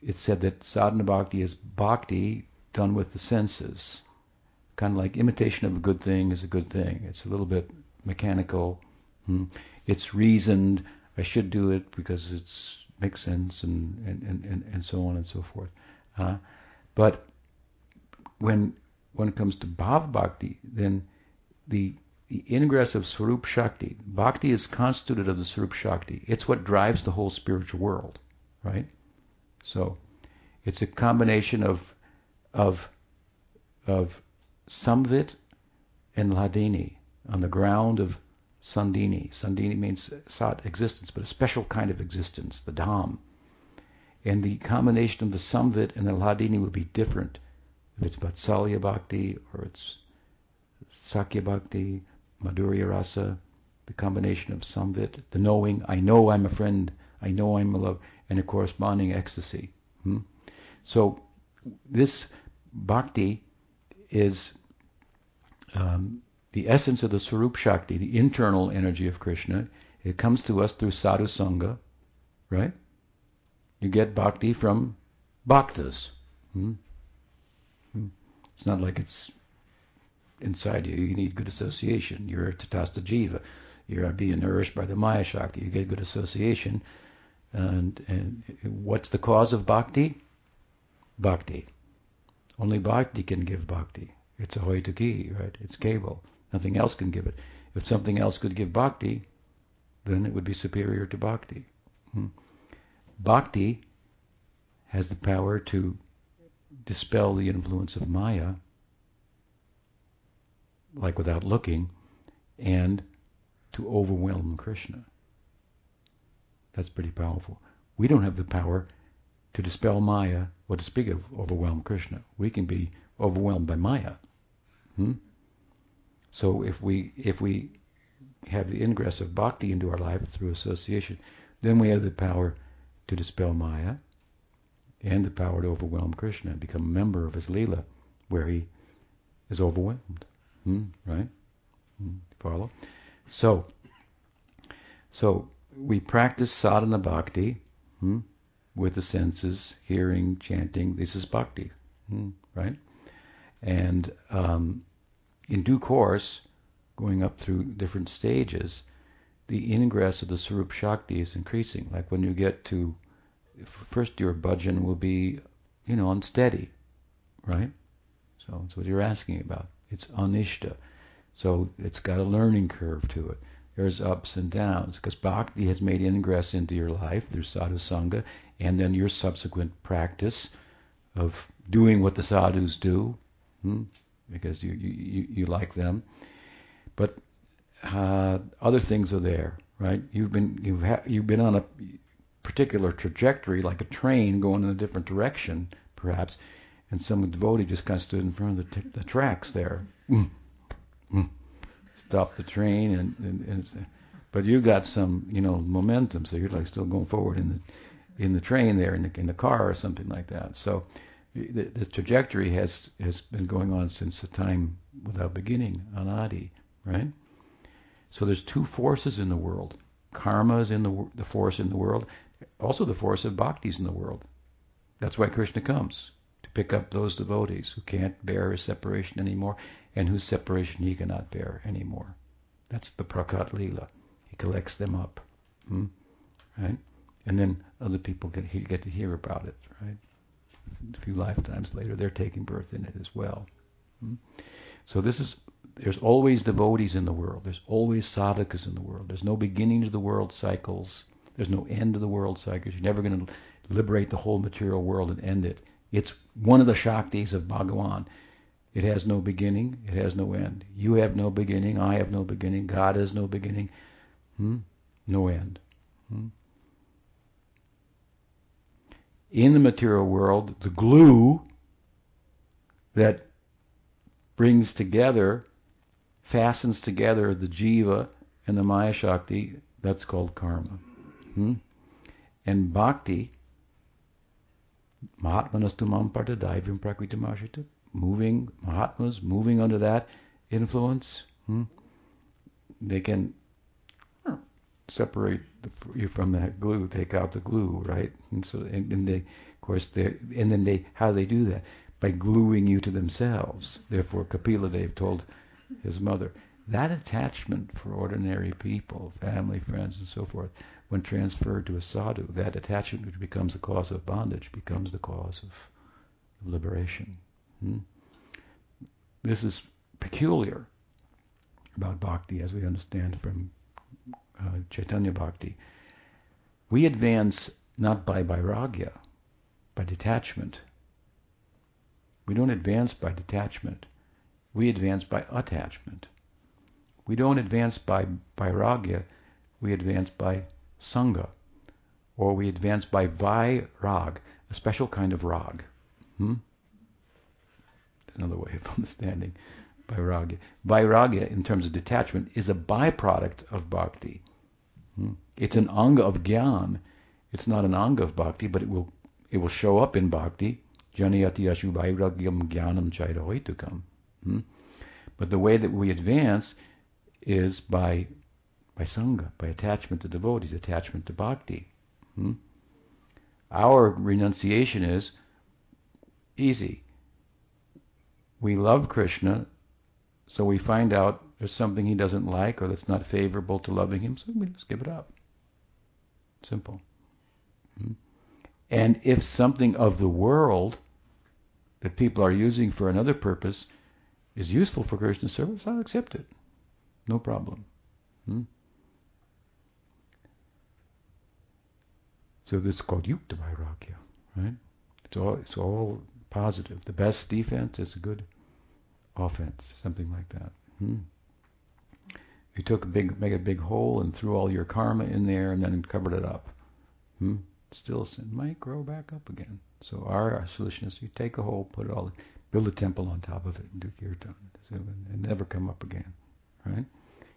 Speaker 1: it's said that sadhana bhakti is bhakti done with the senses. Kind of like imitation of a good thing is a good thing. It's a little bit mechanical. Hmm? It's reasoned. I should do it because it makes sense and, and, and, and, so on and so forth. Uh, but when when it comes to bhav bhakti, then the the ingress of Swarup Shakti, Bhakti is constituted of the Swarup Shakti. It's what drives the whole spiritual world, right? So it's a combination of of of Samvit and Hladini on the ground of Sandhini. Sandhini means Sat existence, but a special kind of existence, the Dham. And the combination of the Samvit and the Hladini will be different if it's Vatsalya Bhakti or it's Sakhya Bhakti, Madhurya Rasa, the combination of Samvit, the knowing, I know I'm a friend, I know I'm a love, and a corresponding ecstasy. Hmm? So this bhakti is um, the essence of the Swarup Shakti, the internal energy of Krishna. It comes to us through sadhu sangha, right? You get bhakti from bhaktas. Hmm? Hmm. It's not like it's inside you. You need good association. You're a tatastha jiva. You're being nourished by the Maya Shakti. You get good association. And, and what's the cause of bhakti? Bhakti. Only bhakti can give bhakti. It's a hoituki, right? It's cable. Nothing else can give it. If something else could give bhakti, then it would be superior to bhakti. Hmm. Bhakti has the power to dispel the influence of Maya like without looking, and to overwhelm Krishna. That's pretty powerful. We don't have the power to dispel Maya or to speak of overwhelm Krishna. We can be overwhelmed by Maya. Hmm? So if we if we have the ingress of bhakti into our life through association, then we have the power to dispel Maya and the power to overwhelm Krishna and become a member of his Leela, where he is overwhelmed. Hmm, right? Hmm, follow? So, so we practice sadhana bhakti hmm, with the senses, hearing, chanting. This is bhakti, hmm, right? And um, in due course, going up through different stages, the ingress of the Swarup Shakti is increasing. Like when you get to, first your bhajan will be, you know, unsteady, right? So that's what you're asking about. It's anishta. So it's got a learning curve to it. There's ups and downs because bhakti has made ingress into your life through sadhu sangha, and then your subsequent practice of doing what the sadhus do, hmm, because you, you you like them. But uh, other things are there, right? You've been you've ha- you've been on a particular trajectory, like a train going in a different direction, perhaps, and some devotee just kind of stood in front of the, t- the tracks there. Stopped the train, and, and, and, but you got some, you know, momentum, so you're like still going forward in the in the train there, in the in the car or something like that. So the, the trajectory has has been going on since the time without beginning, anadi, right? So there's two forces in the world. Karma is in the the force in the world, also the force of bhakti is in the world. That's why Krishna comes pick up those devotees who can't bear his separation anymore and whose separation he cannot bear anymore. That's the Prakat Lila. He collects them up. Hmm? Right? And then other people get, get to hear about it, right? A few lifetimes later, they're taking birth in it as well. Hmm? So this is, there's always devotees in the world. There's always sadhakas in the world. There's no beginning to the world cycles. There's no end to the world cycles. You're never going to liberate the whole material world and end it. It's one of the Shaktis of Bhagavan. It has no beginning, it has no end. You have no beginning, I have no beginning, God has no beginning, hmm? no end. Hmm? In the material world, the glue that brings together, fastens together the jiva and the Maya Shakti, that's called karma. Hmm? And bhakti Mahatmanastu Mamparta Daivam Prakritamashita, moving, Mahatmas moving under that influence, hmm, they can separate the, you from that glue, take out the glue, right? And so, and, and they, of course, they, and then they, how they do that? By gluing you to themselves. Therefore, Kapila Dev told his mother, that attachment for ordinary people, family, friends, and so forth, when transferred to a sadhu, that attachment which becomes the cause of bondage becomes the cause of, liberation. Hmm? This is peculiar about bhakti as we understand from uh, Chaitanya Bhakti. We advance not by vairagya, by detachment. We don't advance by detachment. We advance by attachment. We don't advance by vairagya, we advance by sangha. Or we advance by vairag, a special kind of rag. Hmm? There's another way of understanding vairagya. Vairagya, in terms of detachment, is a byproduct of bhakti. Hmm? It's an anga of gyan. It's not an anga of bhakti, but it will it will show up in bhakti. Janayati ashu vairagyam jnanam chairahoitukam. Hmm? But the way that we advance is by by sangha, by attachment to devotees, attachment to bhakti. Hmm? Our renunciation is easy. We love Krishna, so we find out there's something he doesn't like or that's not favorable to loving him, so we just give it up. Simple. Hmm? And if something of the world that people are using for another purpose is useful for Krishna's service, I'll accept it. No problem. Hmm? So this called yukta vairagya, right? It's all it's all positive. The best defense is a good offense, something like that. Hmm. You took a big, make a big hole and threw all your karma in there and then covered it up. Hmm. Still, sin might grow back up again. So our, our solution is you take a hole, put it all, build a temple on top of it, and do kirtan, and never come up again right?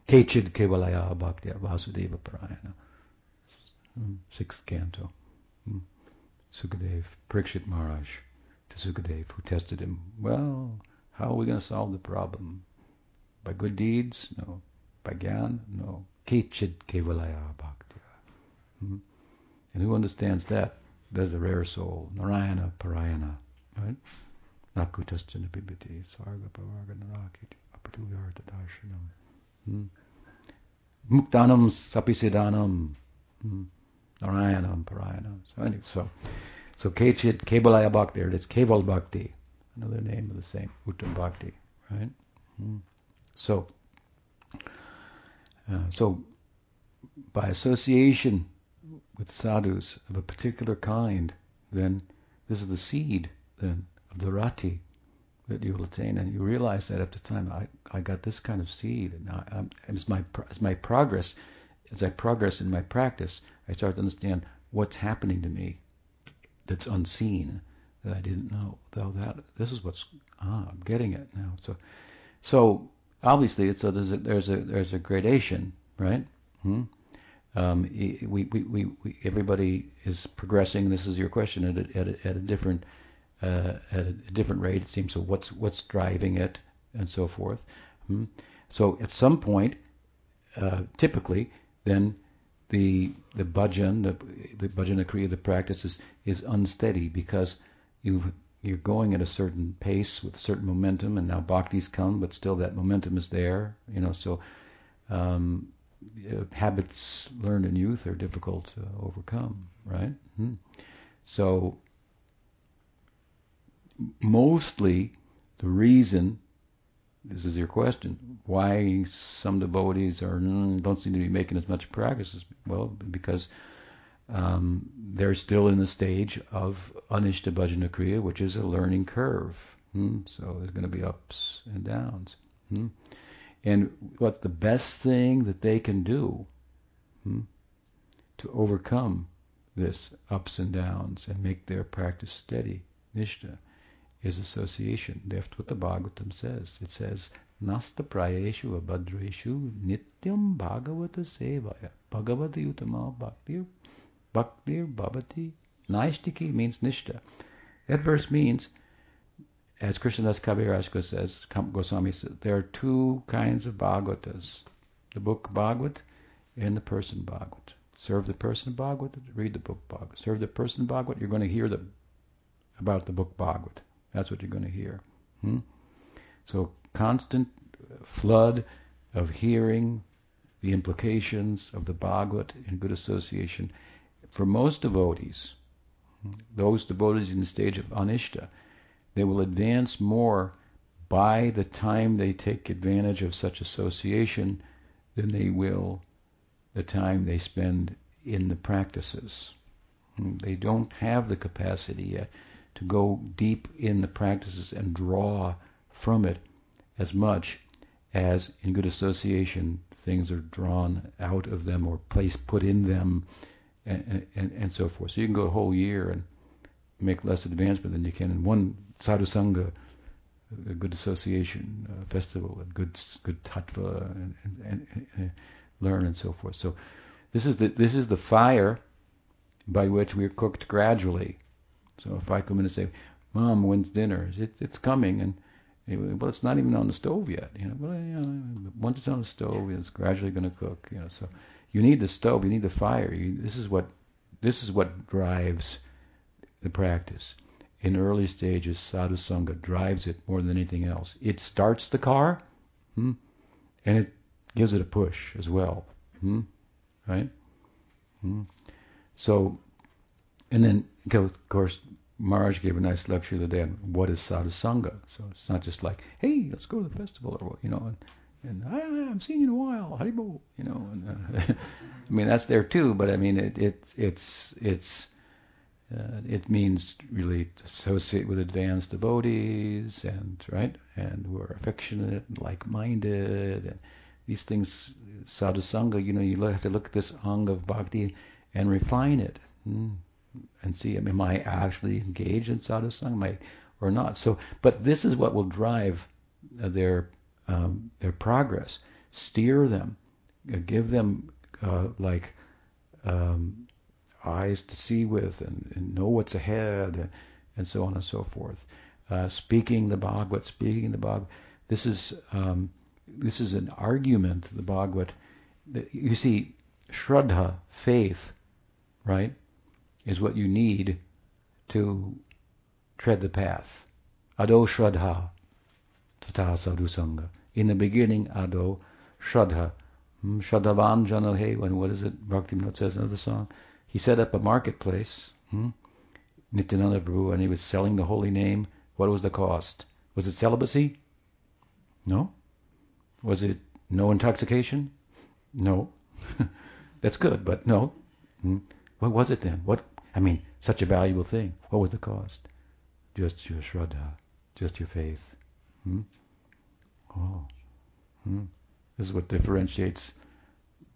Speaker 1: Kechid Kevalaya Bhaktya Vasudeva Parayana. Hmm, sixth canto. Hmm. Sukadev, Parikshit Maharaj to Sukadev, who tested him. Well, how are we going to solve the problem? By good deeds? No. By gyan? No. Kechid Kevalaya Bhaktya. Hmm? And who understands that? There's a rare soul. Narayana Parayana. Right? Nakutasjana Bibhiti, Sarga Pavarga Narakiti. Apatuvyartha darshanam. Muktanam sapisidanam. Hmm. Narayanam parayanam. So anyway, so so Kechit Kevalaya Bhakti, there it is Keval Bhakti, another name of the same, Uttam Bhakti, right? Hmm. So uh, so by association with sadhus of a particular kind, then this is the seed then of the rati, that you will attain, and you realize that at the time I, I got this kind of seed, and I, as my as my progress, as I progress in my practice, I start to understand what's happening to me that's unseen that I didn't know. Though that this is what's ah, I'm getting it now. So, so obviously, it's a, there's a there's a there's a gradation, right? Hmm? Um, we, we, we, we, everybody is progressing. This is your question at a, at a, at a different uh, at a different rate. It seems so. What's what's driving it, and so forth. Hmm? So at some point, uh, typically, then the the bhajan, the the bhajana kriya, the practice is, is unsteady because you you're going at a certain pace with a certain momentum, and now bhakti's come, but still that momentum is there. You know, so um, uh, habits learned in youth are difficult to overcome, right? Hmm. So mostly the reason this is your question why some devotees are mm, don't seem to be making as much progress well because um, they're still in the stage of anishta bhajana kriya which is a learning curve hmm? so there's going to be ups and downs hmm? and what's the best thing that they can do hmm? to overcome this ups and downs and make their practice steady nishta is association. That's what the Bhagavatam says. It says, Nasta prayeshu abhadreshu nityam bhagavata sevaya. Bhagavati utama bhaktir, bhaktir bhavati. Naishtiki means nishta. That verse means, as Krishnadas Kaviraj says, Goswami says, there are two kinds of Bhagavatas. The book Bhagavat and the person Bhagavad. Serve the person Bhagavad, read the book Bhagavad. Serve the person Bhagavad, you're going to hear the, about the book Bhagavad. That's what you're going to hear. Hmm? So constant flood of hearing the implications of the Bhagavad and good association. For most devotees, those devotees in the stage of anishta, they will advance more by the time they take advantage of such association than they will the time they spend in the practices. They don't have the capacity yet to go deep in the practices and draw from it as much as in good association things are drawn out of them or place put in them and, and, and so forth. So you can go a whole year and make less advancement than you can in one sadhusanga, a good association festival, a good good tattva, and, and, and, learn and so forth. So this is the this is the fire by which we're cooked gradually. So if I come in and say, "Mom, when's dinner?" It, it's coming, and well, it's not even on the stove yet. You know, well, you know, once it's on the stove, it's gradually going to cook. You know, so you need the stove, you need the fire. You, this is what this is what drives the practice. In early stages, sadhu sangha drives it more than anything else. It starts the car, hmm, and it gives it a push as well. Hmm, right? Hmm. So, and then of course Maharaj gave a nice lecture the day on what is sadhusanga. So it's not just like, hey, let's go to the festival, or what, you know, and, and I, haven't seen you in a while, Haribol, you know. And, uh, I mean, that's there too, but I mean, it, it it's it's uh, it means really associate with advanced devotees and right and who are affectionate and like-minded and these things sadhusanga. You know, you have to look at this ang of bhakti and refine it. Hmm and see, am I actually engaged in sadhusanga, am I, or not? So, but this is what will drive uh, their um, their progress. Steer them, uh, give them uh, like um, eyes to see with, and, and, know what's ahead, and, and, so on and so forth. Uh, speaking the Bhagavad, speaking the Bhagavad. This is um, this is an argument. The Bhagavad. You see, Shraddha, faith, right? Is what you need to tread the path. Ado Shraddha, Tata Sadhu Sangha. In the beginning, Ado Shraddha. Hmm, Shraddhavan Janohe, when what is it? Bhakti Vinod says another song. He set up a marketplace, hmm? Nityananda Prabhu, and he was selling the holy name. What was the cost? Was it celibacy? No. Was it no intoxication? No. That's good, but no. Hmm. What was it then? What I mean, such a valuable thing. What was the cost? Just your shraddha, just your faith. Hmm? Oh. Hmm. This is what differentiates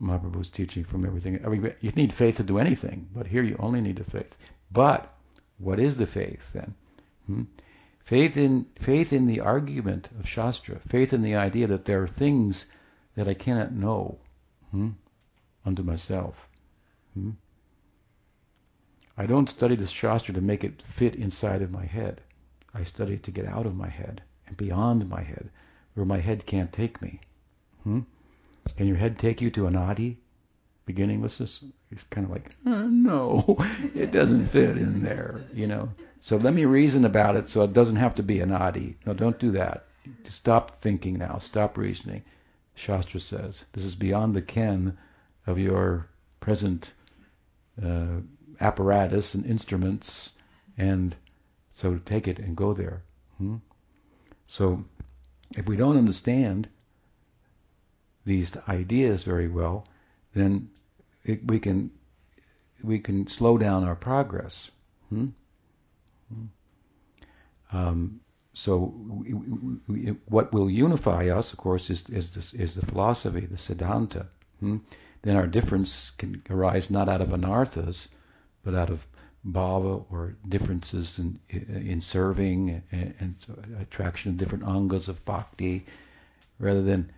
Speaker 1: Mahaprabhu's teaching from everything. I mean, you need faith to do anything, but here you only need the faith. But what is the faith then? Hmm? Faith in faith in the argument of Shastra, faith in the idea that there are things that I cannot know hmm, unto myself. Hmm? I don't study the Shastra to make it fit inside of my head. I study it to get out of my head and beyond my head, where my head can't take me. Hmm? Can your head take you to anadi? Beginninglessness? It's kind of like, uh, no, it doesn't fit in there, you know. So let me reason about it so it doesn't have to be anadi. No, don't do that. Stop thinking now. Stop reasoning. Shastra says this is beyond the ken of your present uh, apparatus and instruments, and so to take it and go there. Hmm? So if we don't understand these ideas very well, then it, we can we can slow down our progress. Hmm? Hmm. Um, so we, we, what will unify us, of course, is is, this, is the philosophy, the Siddhanta. Hmm? Then our difference can arise not out of anarthas, but out of bhava or differences in in serving and, and so attraction of different angas of bhakti, rather than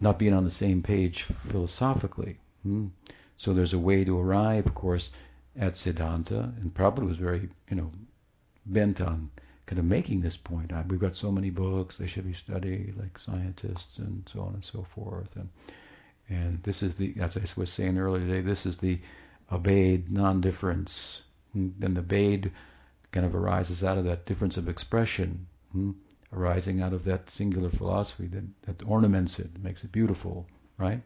Speaker 1: not being on the same page philosophically. Hmm? So there's a way to arrive, of course, at Siddhanta, and Prabhupada was very, you know, bent on kind of making this point. We've got so many books; they should be studied like scientists and so on and so forth. And And this is the, as I was saying earlier today, this is the abhed non-difference. And the abhed kind of arises out of that difference of expression, hmm? arising out of that singular philosophy that, that ornaments it, makes it beautiful, right?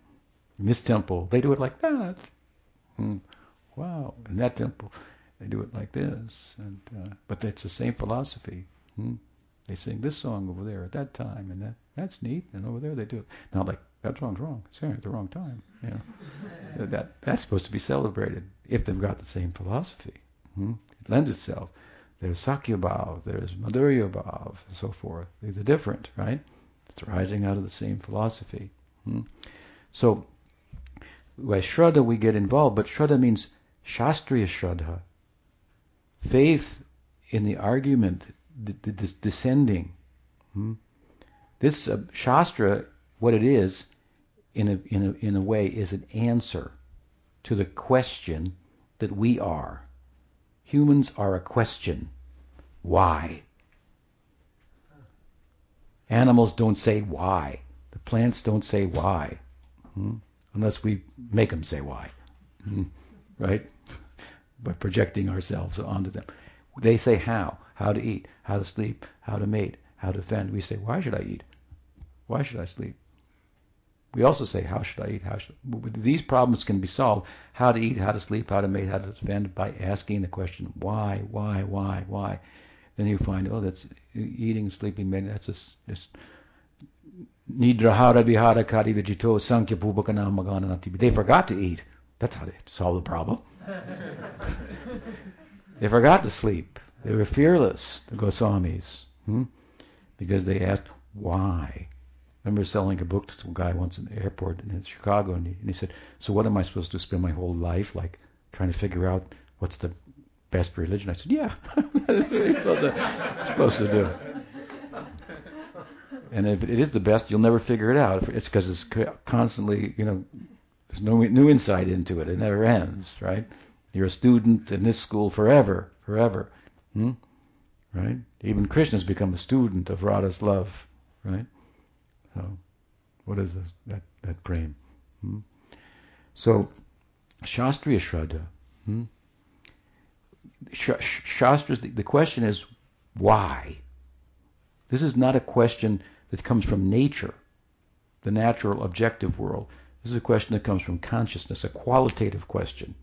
Speaker 1: In this temple, they do it like that. Hmm. Wow. In that temple, they do it like this. And uh, but it's the same philosophy. Hmm? They sing this song over there at that time, and that that's neat. And over there they do it. Now, like that song's wrong. It's at the wrong time. You know, that that's supposed to be celebrated if they've got the same philosophy. Hmm? It lends itself. There's Sakhya Bhav, there's Madhurya Bhav, and so forth. These are different, right? It's rising out of the same philosophy. Hmm? So, by Shraddha we get involved, but Shraddha means Shastriya Shraddha. Faith in the argument, this descending. Hmm? This uh, Shastra, what it is, in a, in, a, in a way, is an answer to the question that we are. Humans are a question. Why? Animals don't say why. The plants don't say why. Hmm? Unless we make them say why. Hmm? Right? By projecting ourselves onto them. They say how. How to eat. How to sleep. How to mate. How to fend. We say, why should I eat? Why should I sleep? We also say, how should I eat? How should these problems can be solved? How to eat, how to sleep, how to mate, how to defend by asking the question, why, why, why, why? Then you find, oh, that's eating, sleeping, mating. That's just, just nidrahara vihara kari vijito sankhya pubakana magana They forgot to eat. That's how they solve the problem. they forgot to sleep. They were fearless, the Goswamis, hmm? because they asked why remember selling a book to some guy once in the airport in Chicago, and he, and he said, "So what am I supposed to spend my whole life like trying to figure out what's the best religion?" I said, "Yeah, you're supposed to, supposed to do." And if it is the best, you'll never figure it out. It's because it's constantly, you know, there's no new insight into it. It never ends, right? You're a student in this school forever, forever. Hmm? Right? Even Krishna's become a student of Radha's love, right? So, what is this, that that prem? Hmm? So, Shastriya Shraddha. Hmm? Shastras. The, the question is why. This is not a question that comes from nature, the natural objective world. This is a question that comes from consciousness, a qualitative question.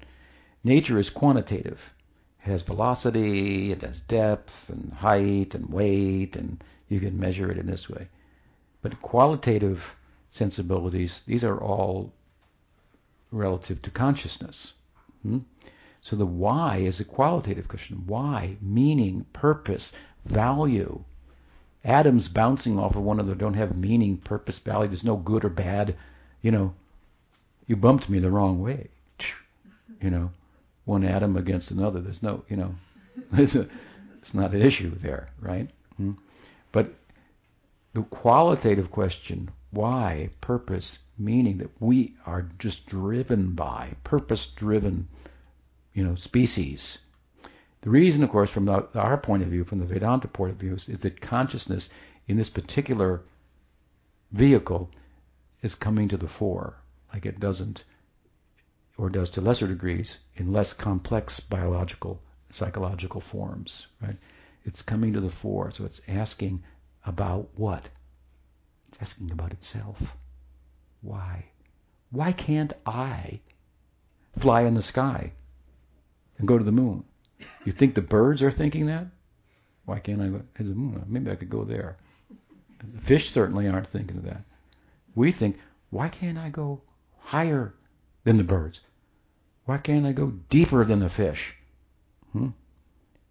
Speaker 1: Nature is quantitative. It has velocity, it has depth and height and weight, and you can measure it in this way. But qualitative sensibilities, these are all relative to consciousness. Hmm? So the why is a qualitative question. Why? Meaning, purpose, value. Atoms bouncing off of one another don't have meaning, purpose, value. There's no good or bad. You know, you bumped me the wrong way. You know, one atom against another. There's no, you know, it's not an issue there, right? Hmm? But the qualitative question, why, purpose, meaning that we are just driven by, purpose-driven, you know, species. The reason, of course, from the, our point of view, from the Vedanta point of view, is, is that consciousness in this particular vehicle is coming to the fore, like it doesn't, or does to lesser degrees, in less complex biological, psychological forms, right? It's coming to the fore, so it's asking about what? It's asking about itself. Why? Why can't I fly in the sky and go to the moon? You think the birds are thinking that? Why can't I go to the moon? Maybe I could go there. The fish certainly aren't thinking of that. We think, why can't I go higher than the birds? Why can't I go deeper than the fish? Hmm?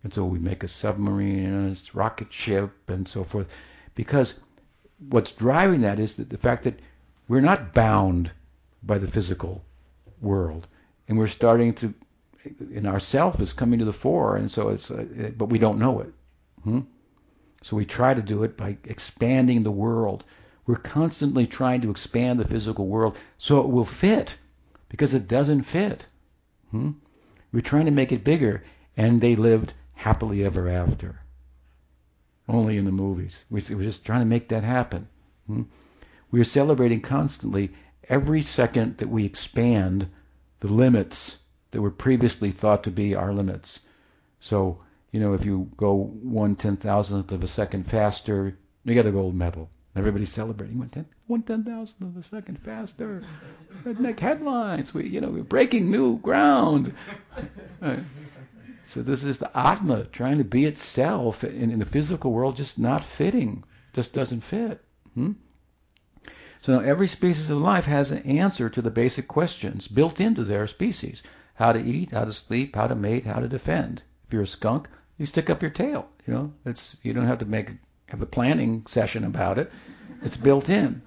Speaker 1: And so we make a submarine and a rocket ship and so forth. Because what's driving that is that the fact that we're not bound by the physical world. And we're starting to, and ourself is coming to the fore, and so it's, uh, but we don't know it. Hmm? So we try to do it by expanding the world. We're constantly trying to expand the physical world so it will fit, because it doesn't fit. Hmm? We're trying to make it bigger, and they lived happily ever after. Only in the movies. We, we're just trying to make that happen. Hmm? We're celebrating constantly every second that we expand the limits that were previously thought to be our limits. So, you know, if you go one ten thousandth of a second faster, you get a gold medal. Everybody's celebrating one ten one ten thousandth of a second faster. Redneck headlines. We, you know, we're breaking new ground. So this is the Atma trying to be itself in, in the physical world, just not fitting, just doesn't fit. Hmm? So now every species of life has an answer to the basic questions built into their species: how to eat, how to sleep, how to mate, how to defend. If you're a skunk, you stick up your tail. You know, it's you don't have to make have a planning session about it. It's built in.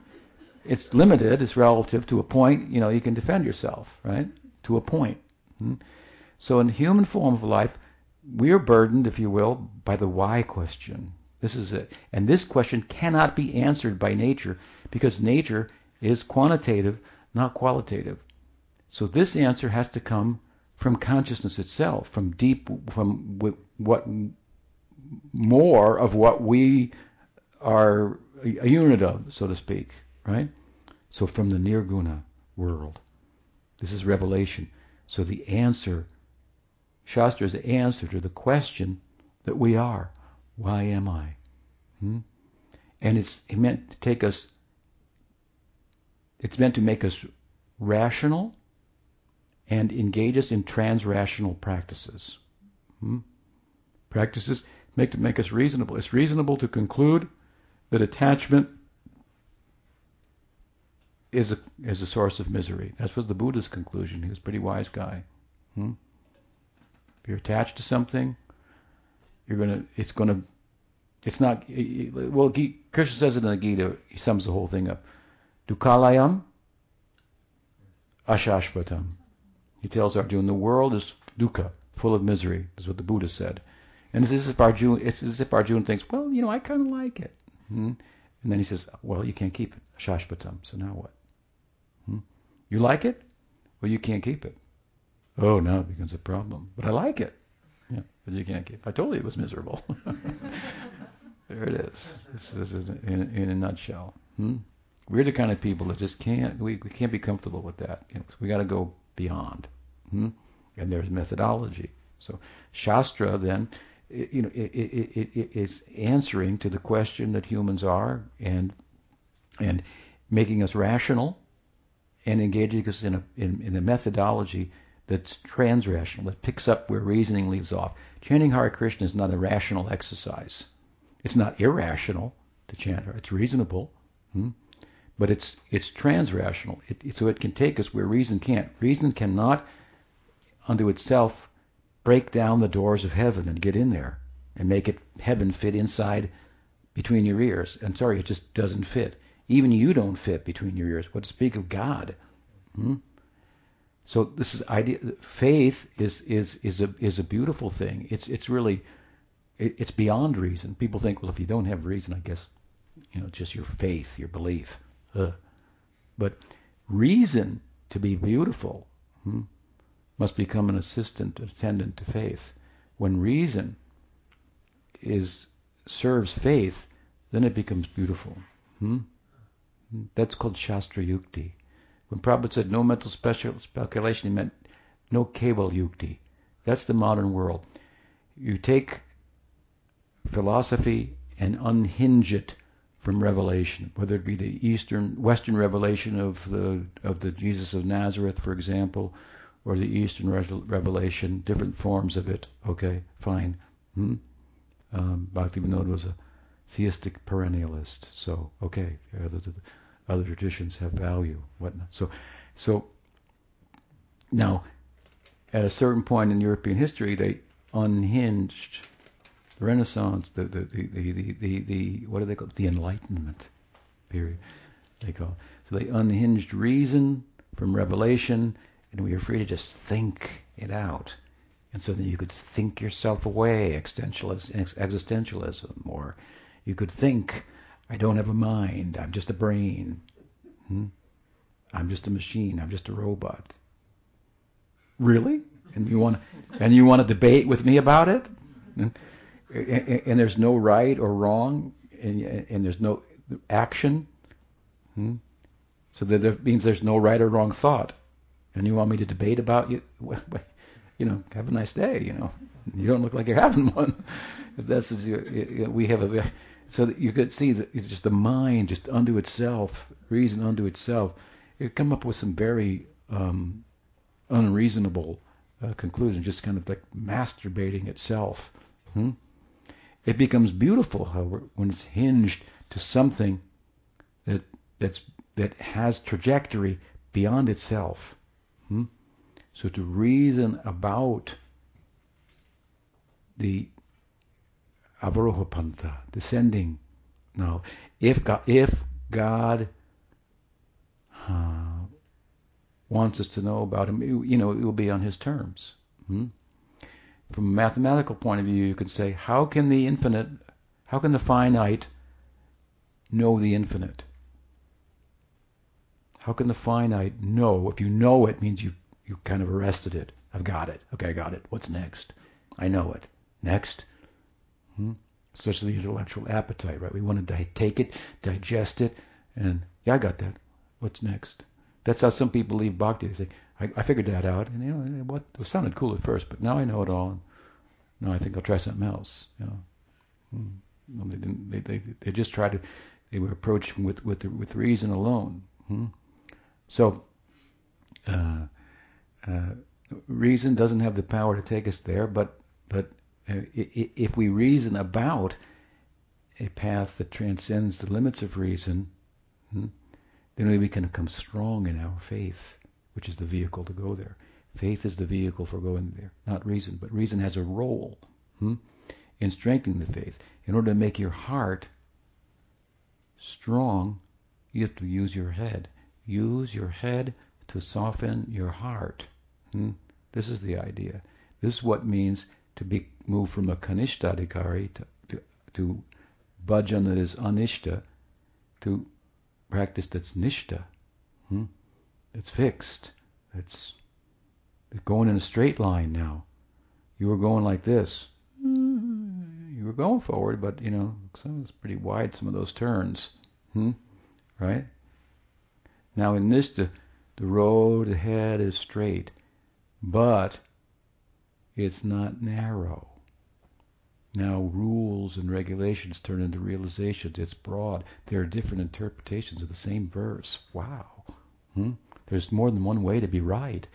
Speaker 1: It's limited. It's relative to a point. You know, you can defend yourself, right? To a point. Hmm? So in human form of life, we are burdened, if you will, by the why question. This is it. And this question cannot be answered by nature because nature is quantitative, not qualitative. So this answer has to come from consciousness itself, from deep, from what more of what we are a unit of, so to speak, right? So from the nirguna world. This is revelation. So the answer, Shastra is the answer to the question that we are. Why am I? Hmm? And it's meant to take us, it's meant to make us rational and engage us in trans-rational practices. Hmm? Practices make to make us reasonable. It's reasonable to conclude that attachment is a is a source of misery. That was the Buddha's conclusion. He was a pretty wise guy. Hmm? If you're attached to something, you're gonna. It's gonna. It's not. Well, Krishna says it in the Gita. He sums the whole thing up. Dukkhalayam ashashvatam. He tells Arjuna the world is dukkha, full of misery. Is what the Buddha said. And it's as if Arjuna, it's as if Arjuna thinks, well, you know, I kind of like it. Hmm? And then he says, well, you can't keep it. Shashvatam. So now what? Hmm? You like it? Well, you can't keep it. Oh, now it becomes a problem. But I like it. Yeah, but you can't keep. I told you it was miserable. there it is. This is in, in a nutshell. Hmm? We're the kind of people that just can't, we, we can't be comfortable with that. You know, we got to go beyond. Hmm? And there's methodology. So Shastra then you know, it, it, it, it's answering to the question that humans are and and making us rational and engaging us in a in, in a methodology that's trans-rational, that picks up where reasoning leaves off. Chanting Hare Krishna is not a rational exercise. It's not irrational to chant. It's reasonable, hmm? but it's it's trans-rational. It, so it can take us where reason can't. Reason cannot, unto itself, break down the doors of heaven and get in there and make it heaven fit inside between your ears. I'm sorry, it just doesn't fit. Even you don't fit between your ears. What to speak of God? Hmm? So this is idea. Faith is is is a is a beautiful thing. It's it's really it, it's beyond reason. People think, well, if you don't have reason, I guess you know just your faith, your belief. Uh, but reason to be beautiful hmm, must become an assistant, attendant to faith. When reason is serves faith, then it becomes beautiful. Hmm? That's called Shastra Yukti. When Prabhupada said no mental speculation, he meant no kevala Yukti. That's the modern world. You take philosophy and unhinge it from revelation, whether it be the Eastern, Western revelation of the of the Jesus of Nazareth, for example, or the Eastern revelation, different forms of it. Okay, fine. Hmm? Um, Bhaktivinoda was a theistic perennialist, so okay, other, traditions have value, whatnot. So, so now, at a certain point in European history, they unhinged the Renaissance, the the the the, the, the, the what do they call it? The Enlightenment period. They call it. So they unhinged reason from revelation and we are free to just think it out. And so then you could think yourself away, existentialism, or you could think, I don't have a mind, I'm just a brain. Hmm? I'm just a machine, I'm just a robot. Really? And you want and you want to debate with me about it? And, and, and there's no right or wrong, and, and there's no action. Hmm? So that means there's no right or wrong thought. And you want me to debate about you? You know, have a nice day. You know, you don't look like you're having one. if this is your, we have a so that you could see that just the mind just unto itself, reason unto itself. It come up with some very um, unreasonable uh, conclusions, just kind of like masturbating itself. Hmm? It becomes beautiful, however, when it's hinged to something that that's that has trajectory beyond itself. Hmm? So to reason about the avarohapanta, descending. Now, if God, if God uh, wants us to know about Him, you know, it will be on His terms. Hmm? From a mathematical point of view, you could say, how can the infinite, how can the finite know the infinite? How can the finite know? If you know it, means you you kind of arrested it. I've got it. Okay, I got it. What's next? I know it. Next. Hmm? Such as the intellectual appetite, right? We want to take it, digest it, and yeah, I got that. What's next? That's how some people leave bhakti. They say, I, I figured that out, and you know what? It sounded cool at first, but now I know it all. Now I think I'll try something else. You know. Hmm. Well, they didn't. They, they they just tried to. They were approached with with with reason alone. Hmm? So. Uh, uh, reason doesn't have the power to take us there, but but if we reason about a path that transcends the limits of reason, hmm, then we can become strong in our faith, which is the vehicle to go there. Faith is the vehicle for going there, not reason, but reason has a role hmm, in strengthening the faith. In order to make your heart strong, you have to use your head. Use your head to soften your heart. Hmm? This is the idea. This is what means to be moved from a kanishtadikari to, to, to bhajan that is anishta to practice that's nishta. Hmm? It's fixed. It's, it's going in a straight line now. You were going like this. You were going forward, but you know, some it's pretty wide. Some of those turns, hmm? right? Now in nishta, the road ahead is straight, but it's not narrow. Now rules and regulations turn into realizations. It's broad. There are different interpretations of the same verse. Wow. Hmm? There's more than one way to be right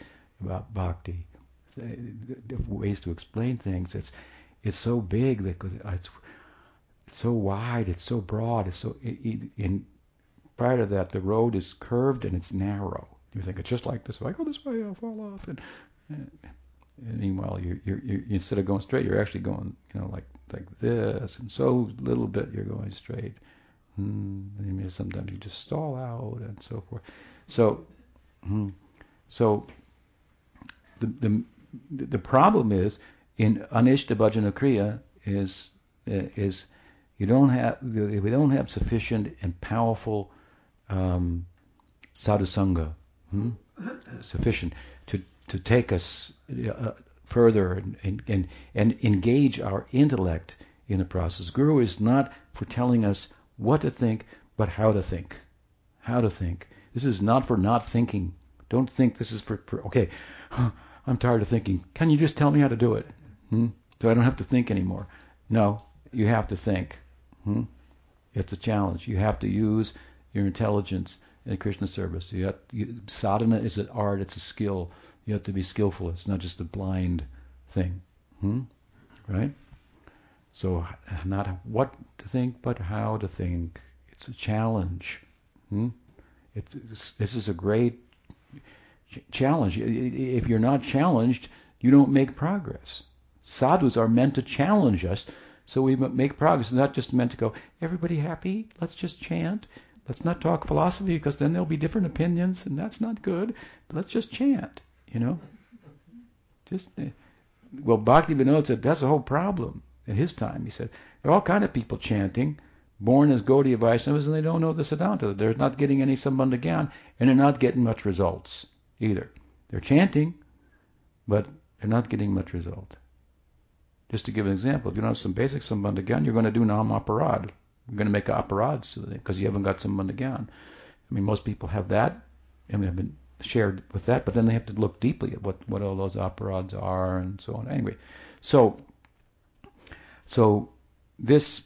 Speaker 1: about bhakti. Ways to explain things. It's it's so big that it's, it's so wide. It's so broad. It's so in prior to that the road is curved and it's narrow. You think it's just like this. If I go this way, I'll fall off. And, and meanwhile, you're, you're, you're, instead of going straight, you're actually going, you know, like like this, and so little bit you're going straight. And sometimes you just stall out and so forth. So, hmm. so the the the problem is in anishta bhajana kriya is is you don't have we don't have sufficient and powerful um, sadhusanga hmm? sufficient to take us uh, further and, and, and, and engage our intellect in the process. Guru is not for telling us what to think, but how to think. How to think. This is not for not thinking. Don't think this is for, for okay, I'm tired of thinking. Can you just tell me how to do it? Hmm? So I don't have to think anymore. No, you have to think. Hmm? It's a challenge. You have to use your intelligence in Krishna service. You have, you, sadhana is an art, it's a skill. You have to be skillful. It's not just a blind thing. Hmm? Right? So not what to think, but how to think. It's a challenge. Hmm? It's, it's, this is a great challenge. If you're not challenged, you don't make progress. Sadhus are meant to challenge us so we make progress. It's not just meant to go, everybody happy? Let's just chant. Let's not talk philosophy because then there'll be different opinions and that's not good. Let's just chant, you know? Just uh, well, Bhakti Vinod said that's the whole problem at his time. He said there are all kind of people chanting, born as Gaudiya Vaishnavas, and they don't know the Siddhanta. They're not getting any Sambandha Gyan, and they're not getting much results either. They're chanting, but they're not getting much result. Just to give an example, if you don't have some basic Sambandha Gyan, you're going to do Nam Aparad. You're going to make aparad because you haven't got Sambandha Gyan. I mean, most people have that. I mean, I've been shared with that, but then they have to look deeply at what, what all those aparadhs are and so on. Anyway, so so this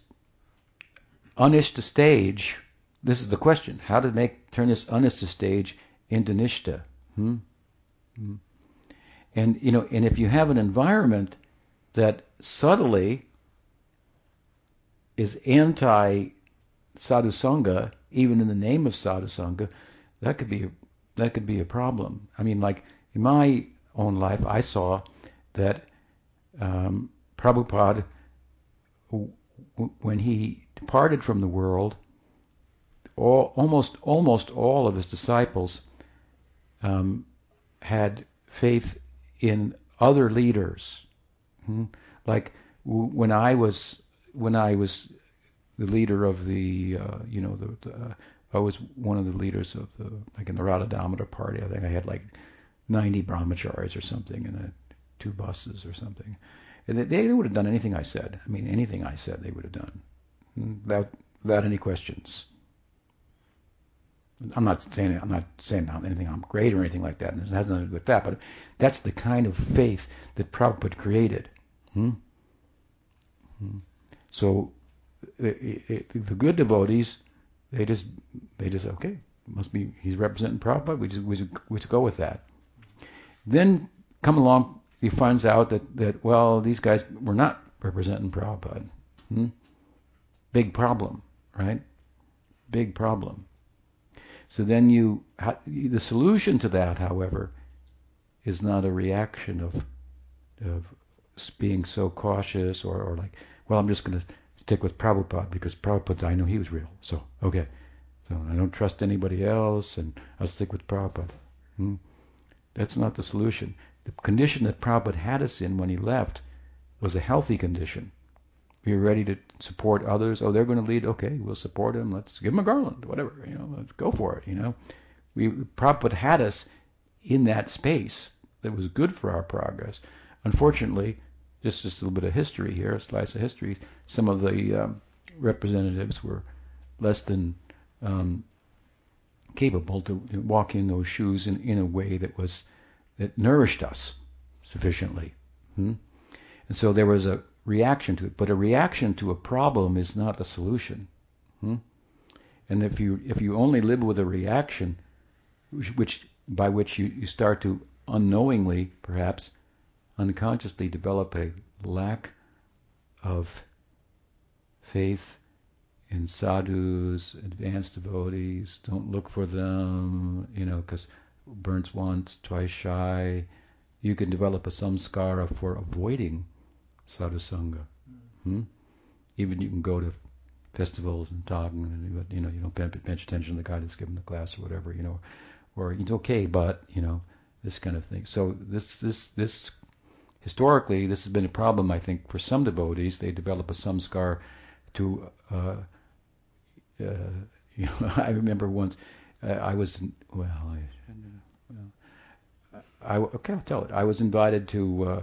Speaker 1: anishta stage, this is the question: how to make turn this anishta stage into nishta? Hmm? Hmm. And you know, and if you have an environment that subtly is anti sadhu sangha, even in the name of sadhu sangha, that could be that could be a problem. I mean, like in my own life, I saw that um, Prabhupada, when he departed from the world, all, almost almost all of his disciples um, had faith in other leaders. Hmm? Like when I was when I was the leader of the, uh, you know, the, the uh, I was one of the leaders of the, like in the Radha Damodar party. I think I had like 90 brahmacharis or something in a, two buses or something. And they, they would have done anything I said. I mean, anything I said they would have done hmm? without without any questions. I'm not saying I'm not saying anything I'm great or anything like that, and this has nothing to do with that. But that's the kind of faith that Prabhupada created. Hmm? Hmm. So it, the good devotees, they just they just okay, must be he's representing Prabhupada. We just we just, we just go with that. Then come along, he finds out that that well these guys were not representing Prabhupada. Hmm? Big problem, right? Big problem. So then you, the solution to that, however, is not a reaction of, of being so cautious or, or like, well, I'm just going to stick with Prabhupada because Prabhupada, I know he was real. So, okay. So I don't trust anybody else and I'll stick with Prabhupada. Hmm? That's not the solution. The condition that Prabhupada had us in when he left was a healthy condition. We were ready to support others. Oh, they're going to lead. Okay, we'll support them. Let's give them a garland, whatever. You know, let's go for it. You know, we Prabhupada had us in that space that was good for our progress. Unfortunately, just just a little bit of history here, a slice of history. Some of the um, representatives were less than um, capable to walk in those shoes in, in a way that was that nourished us sufficiently. Hmm? And so there was a reaction to it. But a reaction to a problem is not a solution. Hmm? And if you if you only live with a reaction, which, which by which you, you start to unknowingly, perhaps unconsciously, develop a lack of faith in sadhus, advanced devotees. Don't look for them, you know, because burns once, twice shy. You can develop a samskara for avoiding sadhusanga. Hmm? Even you can go to festivals and talk, and you know you don't pay much attention to the guy that's giving the class or whatever, you know, or it's okay, but you know this kind of thing. So this this this historically this has been a problem I think for some devotees. They develop a samskar to uh, uh, you know I remember once uh, I was well I, I okay I'll tell it I was invited to uh,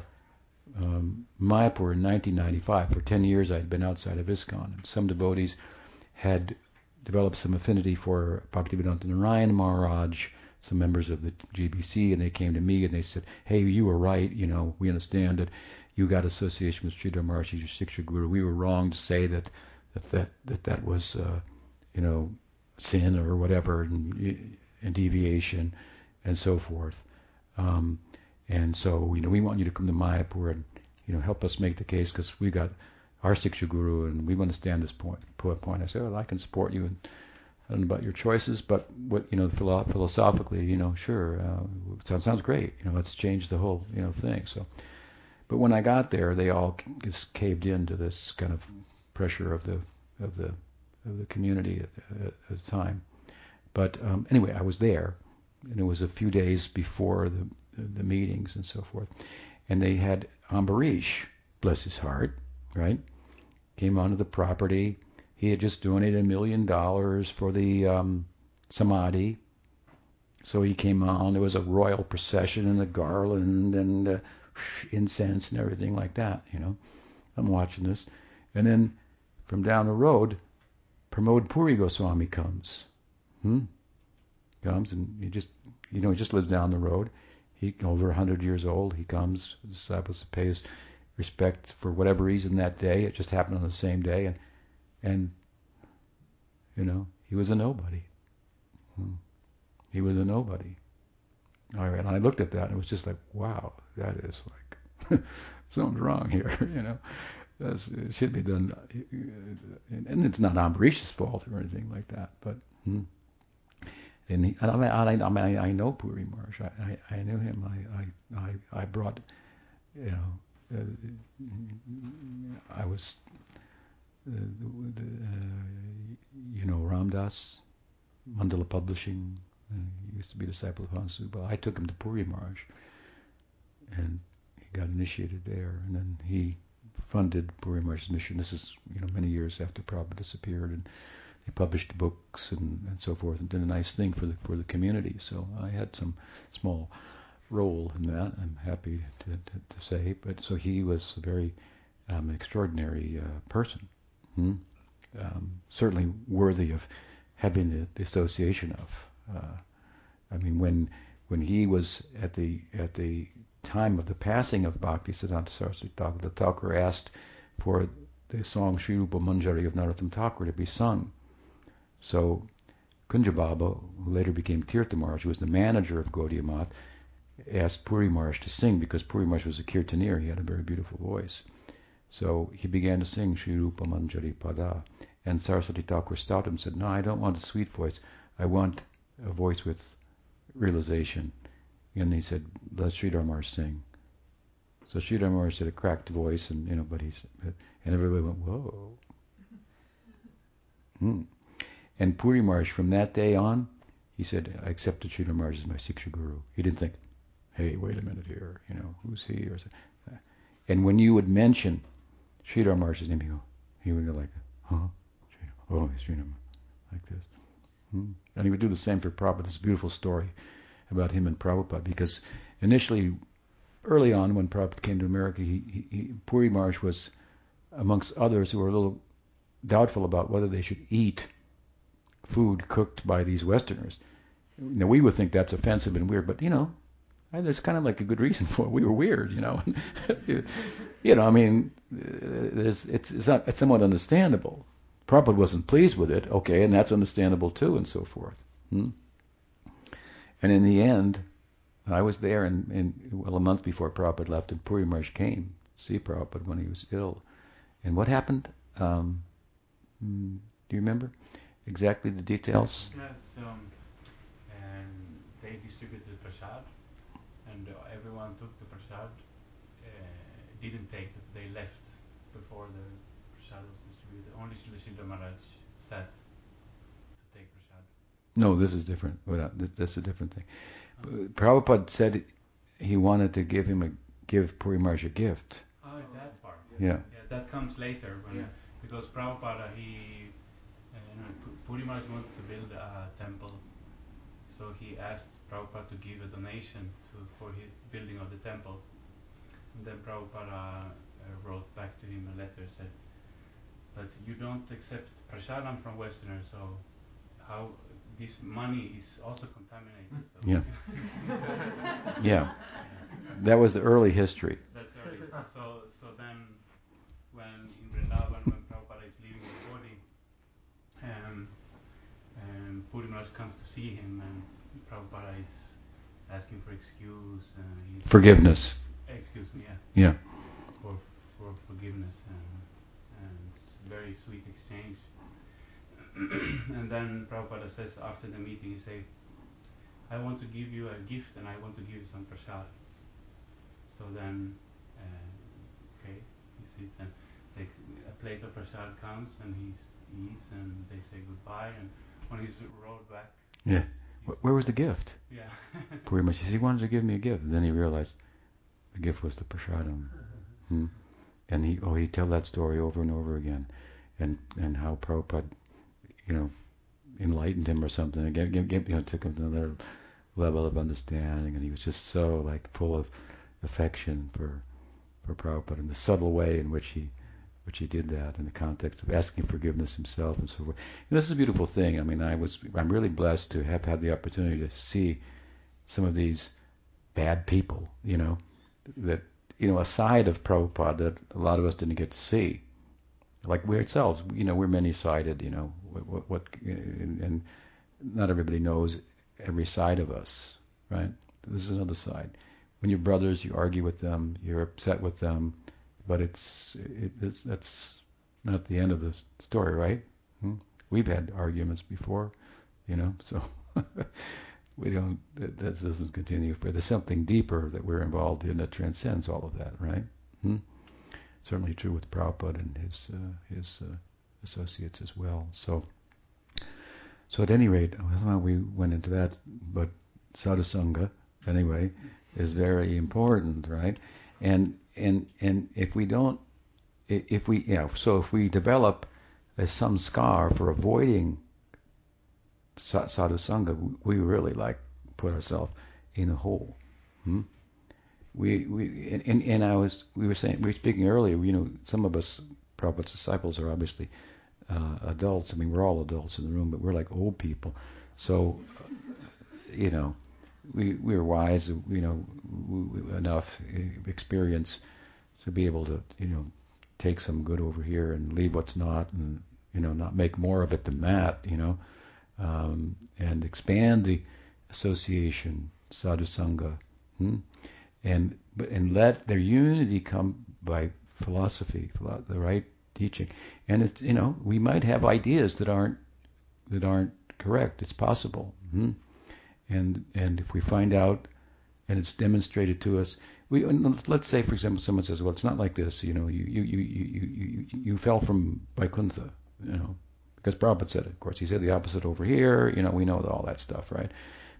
Speaker 1: um, Mayapur in 1995. For 10 years, I had been outside of ISKCON, and some devotees had developed some affinity for Bhaktivedanta Narayan Maharaj, some members of the GBC, and they came to me and they said, "Hey, you were right. You know, we understand that you got association with Sridhar Maharaj, your Siksha Guru. We were wrong to say that that that that, that was, uh, you know, sin or whatever, and, and deviation, and so forth." Um, and so, you know, we want you to come to Mayapur and, you know, help us make the case because we got our Siksha Guru and we understand this point. Point. I said, well, I can support you and I don't know about your choices, but what you know, philo- philosophically, you know, sure, uh, sounds sounds great. You know, let's change the whole you know thing. So, but when I got there, they all just caved into this kind of pressure of the of the of the community at, at the time. But um, anyway, I was there, and it was a few days before the the, meetings and so forth. And they had Ambarish, bless his heart, right? Came onto the property. He had just donated a million dollars for the um, samadhi. So he came on. There was a royal procession and a garland and uh, incense and everything like that. You know, I'm watching this, and then from down the road, Pramod Puri Goswami comes. Hmm? comes and he just, you know, he just lives down the road. He over a 100 years old. He comes. The disciples pay his respect for whatever reason that day. It just happened on the same day, and and you know he was a nobody. Hmm. He was a nobody. All right, and I looked at that and it was just like, wow, that is like something's wrong here. You know, That's, it should be done, and it's not Ambarish's fault or anything like that, but. Hmm. And he, I, mean, I, mean, I know Puri Maharaj. I, I, I knew him. I, I, I brought, you know, uh, I was, uh, the, uh, you know, Ramdas, Mandala Publishing. Uh, he used to be a disciple of Hansu, but I took him to Puri Maharaj, and he got initiated there, and then he funded Puri Maharaj's mission. This is, you know, many years after Prabhupada disappeared, and he published books and, and so forth and did a nice thing for the for the community. So I had some small role in that. I'm happy to, to, to say. But so he was a very um, extraordinary uh, person, hmm? um, certainly worthy of having the, the association of. Uh, I mean, when when he was at the at the time of the passing of Bhakti Siddhanta Saraswati Thakur, the Thakur asked for the song Sri Rupa Manjari of Narottam Thakur to be sung. So Kunja Babu, who later became Tirtha who was the manager of Gaudiya Math, asked Puri Maharaj to sing because Puri Maharaj was a kirtanir. He had a very beautiful voice. So he began to sing Sri Rupa Manjari Pada. And Saraswati Thakur stopped him and said, No, I don't want a sweet voice. I want a voice with realization. And he said, Let Sridhar Maharaj sing. So Sridhar Maharaj had a cracked voice, and you know, but he and everybody went, Whoa. Hmm. And Puri Maharaj, from that day on, he said, I accepted Sridhar Maharaj as my Siksha Guru. He didn't think, hey, wait a minute here, you know, who's he? Or and when you would mention Sridhar Maharaj's name, he, go, he would go like, huh? Oh, Sridhar like this. Hmm. And he would do the same for Prabhupada. This beautiful story about him and Prabhupada, because initially, early on, when Prabhupada came to America, he, he, he, Puri Maharaj was amongst others who were a little doubtful about whether they should eat food cooked by these Westerners. Now we would think that's offensive and weird, but you know, there's kind of like a good reason for it. We were weird, you know. you know, I mean, there's it's it's, not, it's somewhat understandable. Prabhupada wasn't pleased with it, okay, and that's understandable too, and so forth. Hmm? And in the end, I was there, and, well, a month before Prabhupada left, and Puri Maharaj came to see Prabhupada when he was ill. And what happened? Um, hmm, do you remember? exactly the details?
Speaker 3: Yes, um, and they distributed prasad, and uh, everyone took the prasad. Uh, didn't take it; they left before the prasad was distributed. Only Srila Maharaj sat to take prasad.
Speaker 1: No, this is different. That's a different thing. Oh. Prabhupada said he wanted to give him a give Puri Maharaj a gift.
Speaker 3: Oh, that part.
Speaker 1: Yeah.
Speaker 3: yeah. that comes later when, yeah. because Prabhupada he Puri Maharaj wanted to build a temple, so he asked Prabhupada to give a donation to for his building of the temple. And then Prabhupada uh, wrote back to him a letter said, "But you don't accept prasadam from Westerners, so how this money is also contaminated."
Speaker 1: So yeah. yeah. That was the early history.
Speaker 3: That's early. So so then when in Vrindavan when Prabhupada is leaving the body um, um, Puri Maharaj comes to see him, and Prabhupada is asking for excuse.
Speaker 1: Forgiveness.
Speaker 3: Excuse me,
Speaker 1: yeah. Yeah.
Speaker 3: For for forgiveness, and, and it's very sweet exchange. and then Prabhupada says after the meeting, he say, I want to give you a gift, and I want to give you some prasad. So then, uh, okay, he sits and take a plate of prasad comes, and he eats and they say goodbye. And when he's rode back,
Speaker 1: yeah, where was the gift?
Speaker 3: Yeah,
Speaker 1: Puri much. He wanted to give me a gift, and then he realized the gift was the prasadam. hmm. And he oh he tell that story over and over again, and and how Prabhupada, you know, enlightened him or something, and get, get, get, you know took him to another level of understanding, and he was just so like full of affection for for Prabhupada and the subtle way in which he which he did that in the context of asking forgiveness himself and so forth. And this is a beautiful thing. I mean, I was I'm really blessed to have had the opportunity to see some of these bad people, you know, that you know a side of Prabhupada that a lot of us didn't get to see. Like we ourselves, you know, we're many-sided, you know, what, what, what and, and not everybody knows every side of us, right? This is another side. When you're brothers, you argue with them, you're upset with them, but it's, it, it's that's not the end of the story, right? Hmm? We've had arguments before, you know, so we don't. That, doesn't continue. But there's something deeper that we're involved in that transcends all of that, right? Hmm? Certainly true with Prabhupada and his uh, his uh, associates as well. So. So at any rate, somehow we went into that, but sadhusanga, anyway, is very important, right? And and and if we don't, if we, yeah, so if we develop samskar for avoiding sadhusanga, we really like put ourselves in a hole. Hmm? We we and, and, and I was we were saying we were speaking earlier. You know, some of us Prabhupada's disciples are obviously uh, adults. I mean, we're all adults in the room, but we're like old people. So, you know, we we're wise, you know, enough experience to be able to, you know, take some good over here and leave what's not, and you know, not make more of it than that, you know, um, and expand the association, sadhu sangha, hmm? and and let their unity come by philosophy, the right teaching. And it's you know we might have ideas that aren't that aren't correct. It's possible. hmm And and if we find out and it's demonstrated to us, we let's say for example someone says, well, it's not like this. You know, you you you you you, you fell from Vaikuntha. You know, because Prabhupada said it. Of course, he said the opposite over here. You know, we know all that stuff, right?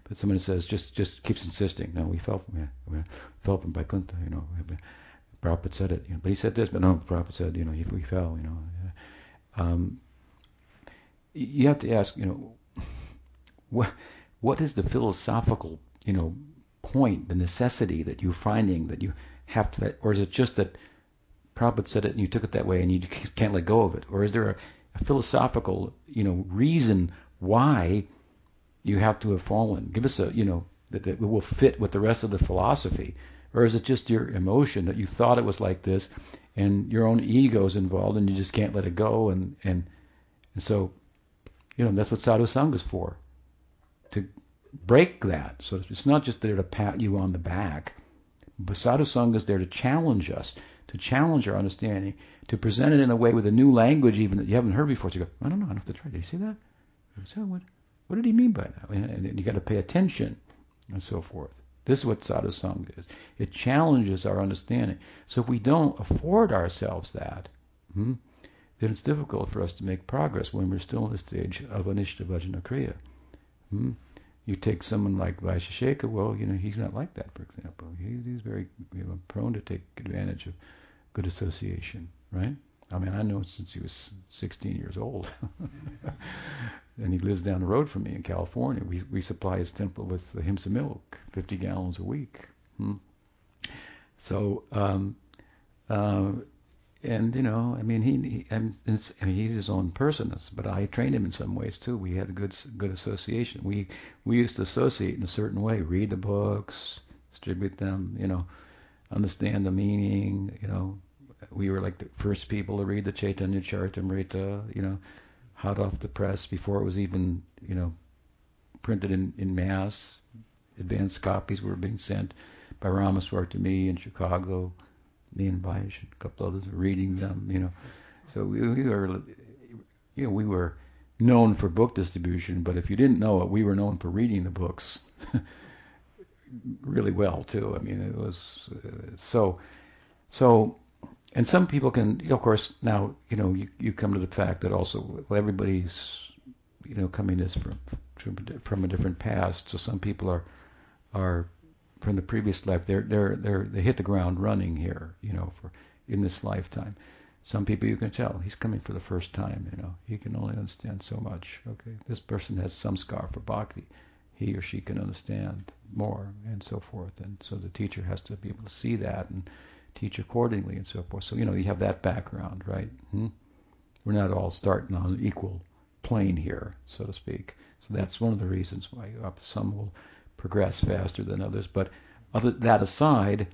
Speaker 1: But someone says just just keeps insisting. No, we fell from yeah, we fell from Vaikuntha. You know, Prabhupada said it, you know, but he said this, but no, Prabhupada said, you know, if we fell, you know, um, you have to ask, you know, what what is the philosophical, you know, point, the necessity that you're finding that you have to, or is it just that Prabhupada said it and you took it that way and you can't let go of it, or is there a, a philosophical, you know, reason why you have to have fallen? Give us a, you know, that, that will fit with the rest of the philosophy. Or is it just your emotion that you thought it was like this and your own ego is involved and you just can't let it go and, and, and so, you know, that's what sadhu sangha is for. To break that. So it's not just there to pat you on the back. Sadhu sangha is there to challenge us, to challenge our understanding, to present it in a way with a new language even that you haven't heard before. To go, I don't know, I don't have to try. Did you see that? So what, what did he mean by that? And you got to pay attention and so forth. This is what sadhusanga is. It challenges our understanding. So if we don't afford ourselves that, hmm, then it's difficult for us to make progress when we're still in the stage of anishta bhajana kriya. Hmm? You take someone like Vaisheshika, well, you know, he's not like that, for example. He, he's very you know, prone to take advantage of good association, right? I mean, I know since he was 16 years old. and he lives down the road from me in California. We, we supply his temple with ahimsa milk, 50 gallons a week. Hmm. So, um, uh, and you know, I mean, he, he I mean, he's his own person, but I trained him in some ways too. We had a good good association. We we used to associate in a certain way, read the books, distribute them, you know, understand the meaning, you know, we were like the first people to read the Chaitanya Charitamrita, you know, hot off the press before it was even, you know, printed in, in mass. Advanced copies were being sent by Rameshvara to me in Chicago. Me and and a couple others reading them, you know. So we, we were, you know, we were known for book distribution, but if you didn't know it, we were known for reading the books really well too. I mean, it was uh, so. So and some people can, of course, now you know you, you come to the fact that also well, everybody's you know coming is from from a different past. So some people are are from the previous life. They're they're they're they hit the ground running here, you know, for in this lifetime. Some people you can tell he's coming for the first time. You know, he can only understand so much. Okay, this person has samskar for bhakti. He or she can understand more, and so forth. And so the teacher has to be able to see that and teach accordingly, and so forth. So you know you have that background, right? Hmm? We're not all starting on an equal plane here, so to speak. So that's one of the reasons why some will progress faster than others. But other that aside,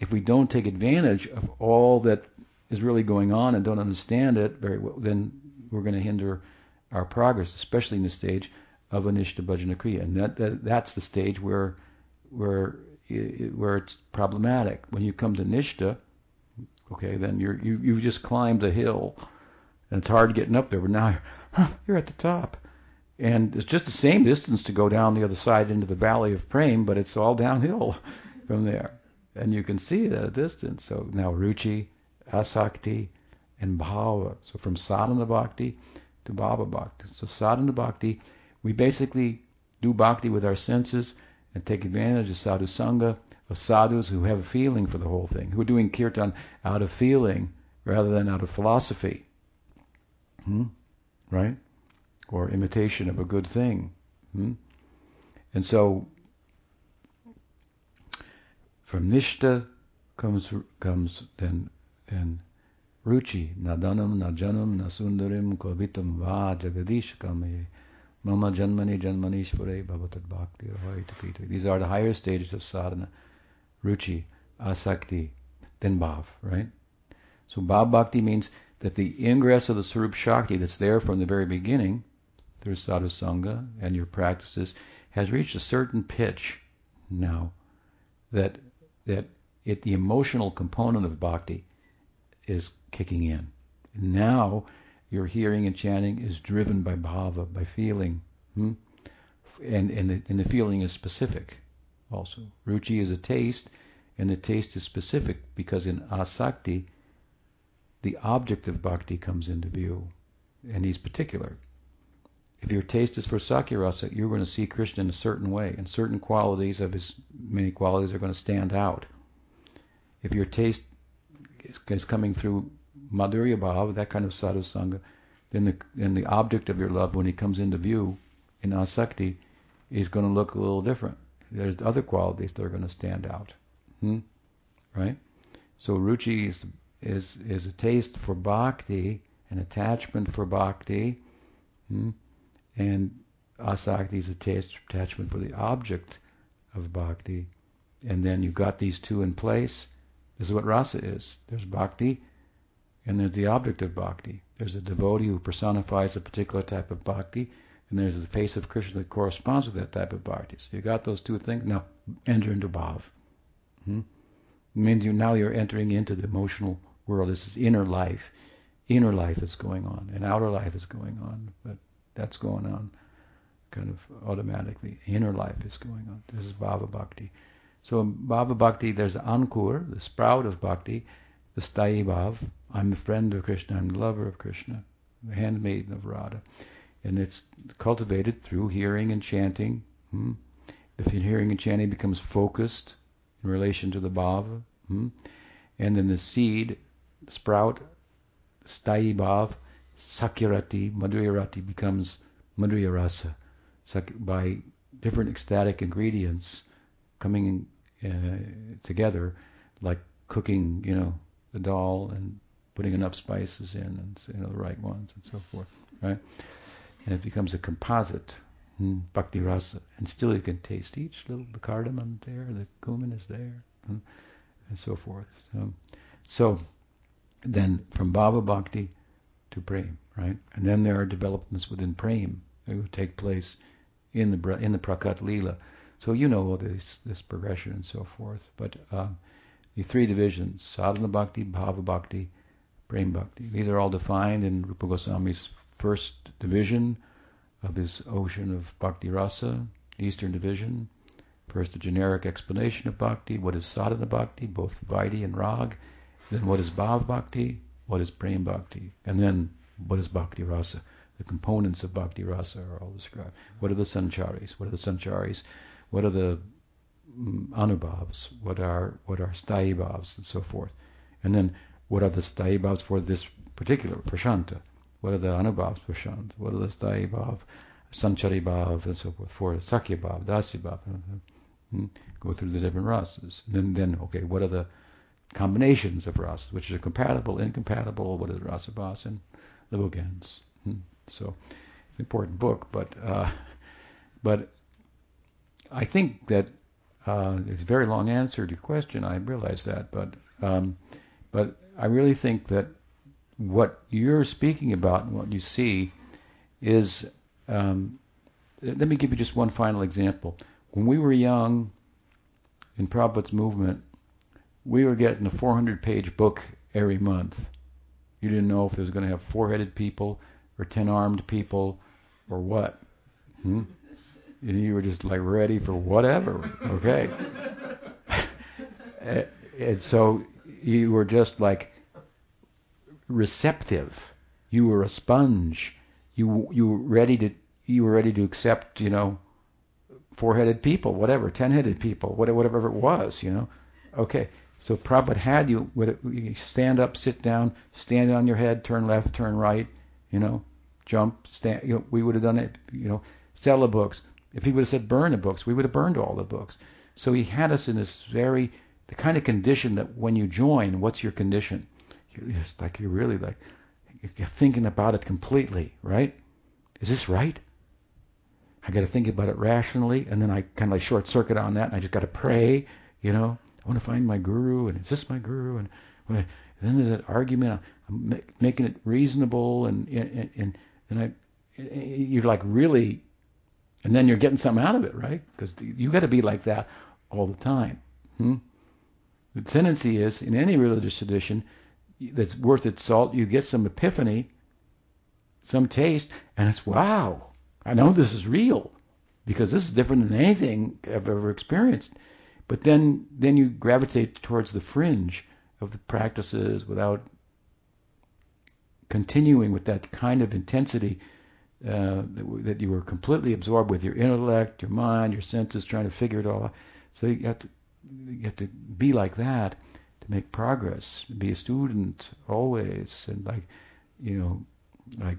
Speaker 1: if we don't take advantage of all that is really going on and don't understand it very well, then we're going to hinder our progress, especially in the stage of anishta bhajana kriya. And that, that that's the stage where where where it's problematic. When you come to nishta, okay, then you're you you've just climbed a hill, and it's hard getting up there. But now you're, at the top, and it's just the same distance to go down the other side into the valley of prem, but it's all downhill from there, and you can see it at a distance. So now ruchi, asakti, and bhava. So from sadhana bhakti to bhava bhakti. So sadhana bhakti, we basically do bhakti with our senses and take advantage of sadhu sangha, of sadhus who have a feeling for the whole thing, who are doing kirtan out of feeling rather than out of philosophy. Hmm? Right? Or imitation of a good thing. Hmm? And so from nishta comes comes then and ruchi nadanam najanam nasundarim kavitam va jagadish kame Mama Janmani Janmanishvare Bhavatad Bhakti Pita. These are the higher stages of sadhana. Ruchi, Asakti, then Bhav, right? So Bhav Bhakti means that the ingress of the Swarup Shakti that's there from the very beginning, through sadhu sangha and your practices, has reached a certain pitch now that that it the emotional component of bhakti is kicking in. Now your hearing and chanting is driven by bhava, by feeling. Hmm? And, and, the, and the feeling is specific also. Ruchi is a taste, and the taste is specific because in asakti, the object of bhakti comes into view, and he's particular. If your taste is for Sakhyarasa, you're going to see Krishna in a certain way, and certain qualities of his many qualities are going to stand out. If your taste is, is coming through Madhurya Bhav, that kind of sadhu sangha, then the, then the object of your love, when he comes into view in asakti, is going to look a little different. There's other qualities that are going to stand out. Hmm? Right? So ruchi is, is, is a taste for bhakti, an attachment for bhakti, hmm? And asakti is attachment for the object of bhakti. And then you've got these two in place. This is what rasa is. There's bhakti, and there's the object of bhakti. There's a devotee who personifies a particular type of bhakti, and there's the face of Krishna that corresponds with that type of bhakti. So you got those two things. Now enter into bhav. Hmm? Means you now you're entering into the emotional world. This is inner life. Inner life is going on, and outer life is going on, but that's going on kind of automatically. Inner life is going on. This is bhava bhakti. So bhava bhakti, there's ankur, the sprout of bhakti, the Sthayi Bhav. I'm the friend of Krishna, I'm the lover of Krishna, the handmaiden of Radha. And it's cultivated through hearing and chanting. Hmm? If hearing and chanting becomes focused in relation to the bhava, hmm? and then the seed, sprout, Sthayi Bhav, Sakhyarati, Madhuryarati becomes Madhuryarasa by different ecstatic ingredients coming uh, together, like cooking, you know, the dal and putting enough spices in and you know the right ones and so forth, right? And it becomes a composite, hmm, bhakti rasa, and still you can taste each little the cardamom there, the cumin is there, hmm, and so forth. So, so then from bhava bhakti to prem, right? And then there are developments within prem that will take place in the in the prakat lila. So you know all this this progression and so forth, but. Um, the three divisions, sadhana bhakti, bhava bhakti, prem bhakti. These are all defined in Rupa Goswami's first division of his ocean of bhakti rasa, Eastern division. First, a generic explanation of bhakti, what is sadhana bhakti, both vaidhi and rag. Then what is bhava bhakti, what is prem bhakti, and then what is bhakti rasa. The components of bhakti rasa are all described. What are the sancharis? What are the sancharis? What are the anubhavs, what are what are sthayi bhavs, and so forth. And then what are the sthayi bhavs for this particular prashanta? What are the anubhavs for shant? What are the sthayi bhav, sanchari bhav, and so forth for sakhya bhav, dasi bhav? Hmm? Go through the different rasas. And then, then, okay, what are the combinations of rasas, which are compatible, incompatible, what is rasa bhas, and ends. Hmm. So it's an important book, but uh, but I think that uh, it's a very long answer to your question. I realize that, but um, but I really think that what you're speaking about and what you see is. Um, let me give you just one final example. When we were young in Prabhupada's movement, we were getting a 400-page book every month. You didn't know if there was going to have four-headed people or ten-armed people or what. Hmm? And you were just like ready for whatever. Okay. and so you were just like receptive. You were a sponge. You you were ready to you were ready to accept you know four-headed people, whatever, ten-headed people, whatever it was, you know. Okay, so Prabhupada had you with it. You stand up, sit down, stand on your head, turn left, turn right, you know, jump, stand. You know, we would have done it. You know, sell the books. If he would have said burn the books, we would have burned all the books. So he had us in this very the kind of condition that when you join, what's your condition? You're just like you're really like you're thinking about it completely, right? Is this right? I got to think about it rationally, and then I kind of like short circuit on that, and I just got to pray, you know. I want to find my guru, and is this my guru? And, then there's an argument. I'm making it reasonable, and and and, and I, you're like really, and then you're getting something out of it, right? Because you got to be like that all the time. Hmm? The tendency is in any religious tradition that's worth its salt, you get some epiphany, some taste, and it's wow. I know this is real because this is different than anything I've ever experienced. But then, then you gravitate towards the fringe of the practices without continuing with that kind of intensity uh, that, that, you were completely absorbed with your intellect, your mind, your senses, trying to figure it all out. So you have to you have to be like that to make progress. Be a student always, and like you know, like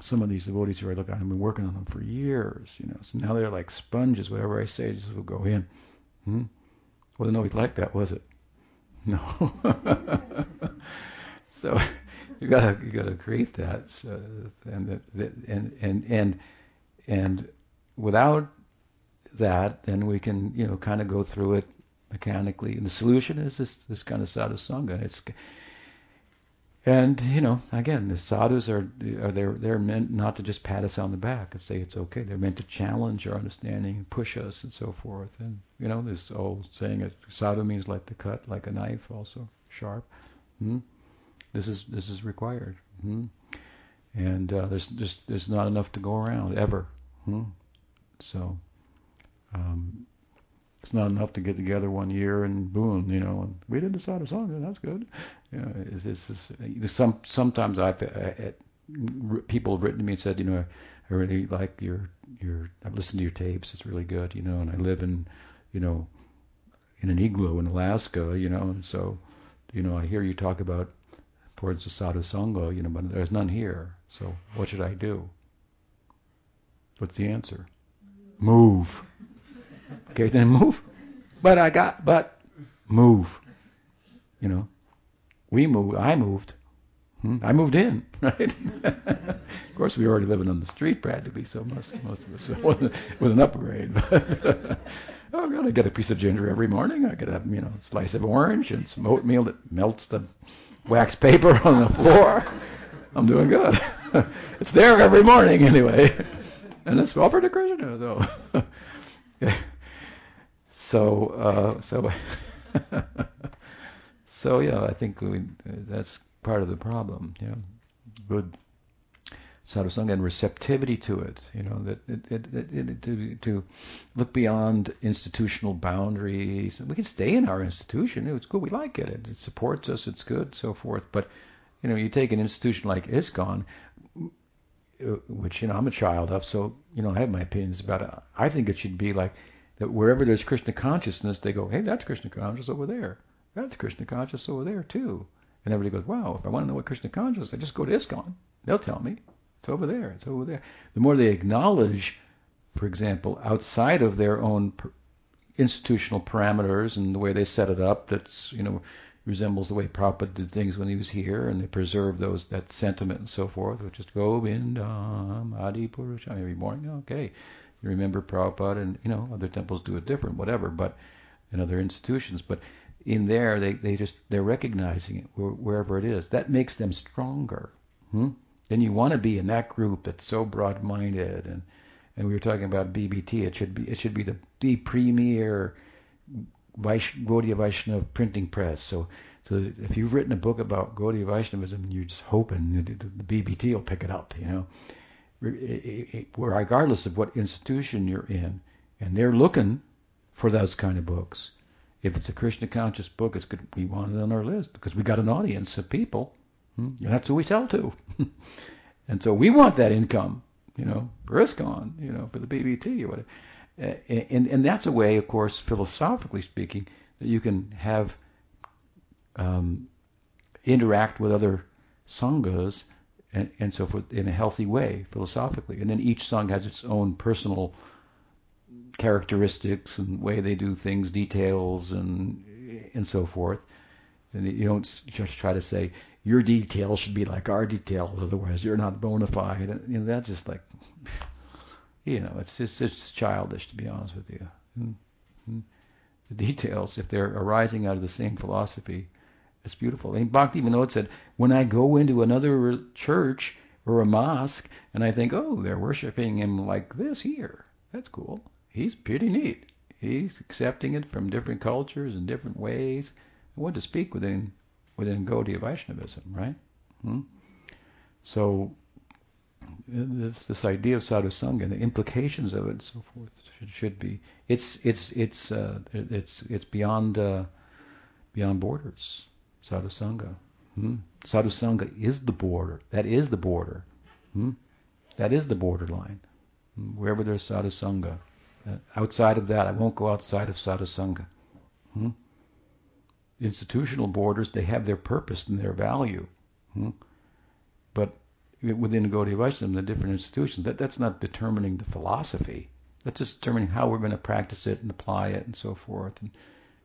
Speaker 1: some of these devotees who I look at, I've been working on them for years, you know. So now they're like sponges. Whatever I say, just will go in. Hmm? Wasn't always like that, was it? No. so you gotta you gotta create that, so, and and and and and without that, then we can you know kind of go through it mechanically. And the solution is this this kind of sadhusanga. It's and you know, again, the sadhus are are they're they're meant not to just pat us on the back and say it's okay. They're meant to challenge our understanding and push us and so forth. And you know, this old saying is sadhu means like to cut like a knife, also sharp. Hmm? This is this is required. Hmm? And uh, there's just there's not enough to go around ever. Hmm? So um, it's not enough to get together one year and boom, you know, and we did the sadhu sangha, that's good. You know, it's, it's, it's, some sometimes I've uh, I, I, people have written to me and said, you know, I really like your your I've listened to your tapes, it's really good, you know, and I live in, you know, in an igloo in Alaska, you know, and so, you know, I hear you talk about importance of sadhu sangha, you know, but there's none here. So what should I do? What's the answer? Move. Okay, then move. But I got, but move. You know, we moved. I moved. Hmm? I moved in, right? of course, we were already living on the street practically, so most most of us it, wasn't, it was an upgrade. But oh god, I get a piece of ginger every morning. I get a you know slice of orange and some oatmeal that melts the wax paper on the floor. I'm doing good. it's there every morning anyway, and it's offered to Krishna though. So uh, so so yeah, I think we, that's part of the problem. Know, good sadhusanga and receptivity to it. You know that it, it, it, to to look beyond institutional boundaries. We can stay in our institution. It's good. We like it. It, supports us. It's good. So forth. But you know, you take an institution like ISKCON, which you know I'm a child of, so you know I have my opinions about it. I think it should be like that wherever there's Krishna consciousness, they go, hey, that's Krishna consciousness over there. That's Krishna consciousness over there too. And everybody goes, wow, if I want to know what Krishna consciousness is, I just go to ISKCON. They'll tell me. It's over there. It's over there. The more they acknowledge, for example, outside of their own institutional parameters and the way they set it up, that's, you know, resembles the way Prabhupada did things when he was here, and they preserve those that sentiment and so forth, which is Govindam Adi Purusham every morning. Okay, you remember Prabhupada, and you know other temples do it different, whatever, but in other institutions, but in there they, they just they're recognizing it wherever it is. That makes them stronger. Hmm? Then you want to be in that group that's so broad-minded, and and we were talking about BBT. It should be it should be the the premier Vaish, Gaudiya Vaishnava printing press. So, so if you've written a book about Gaudiya Vaishnavism, you're just hoping the BBT will pick it up, you know, regardless of what institution you're in, and they're looking for those kind of books. If it's a Krishna conscious book, it's good. We want it on our list because we got an audience of people, hmm? and that's who we sell to. and so we want that income, you know, for ISKCON, you know, for the BBT or whatever. And, and that's a way, of course, philosophically speaking, that you can have um, interact with other sanghas and, and so forth in a healthy way, philosophically. And then each sangha has its own personal characteristics and way they do things, details, and and so forth. And you don't just try to say your details should be like our details, otherwise you're not bona fide. You know, that's just like you know, it's just it's childish to be honest with you. Mm-hmm. The details, if they're arising out of the same philosophy, it's beautiful. Mean, Bhakti Vinod said, when I go into another church or a mosque and I think, oh, they're worshiping him like this here, that's cool. He's pretty neat. He's accepting it from different cultures and different ways. I want to speak within within Gaudiya Vaishnavism, right? Hmm? So this this idea of sadhusanga and the implications of it and so forth should, should be it's it's it's uh, it's it's beyond uh, beyond borders sadhusanga hmm? sadhusanga is the border that is the border hmm? that is the borderline hmm? wherever there's sadhusanga uh, outside of that I won't go outside of sadhusanga hmm? institutional borders they have their purpose and their value hmm? but within the Gaudiya Vaishnavism, the different institutions, that, that's not determining the philosophy. That's just determining how we're going to practice it and apply it and so forth and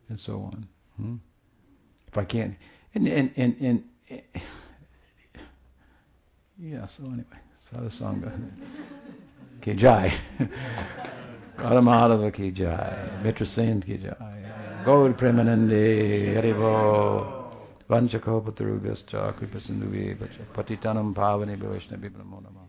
Speaker 1: and so on. Hmm? If I can't, and and and, and, yeah. So anyway, sadhusanga. Ki jai. Radha ki jai. Mitra Sen ki jai. Gaur Premanande Haribol. Vanchakopatarubhyascha kripasinduve patitanam pavane bhavishna bibnamo namah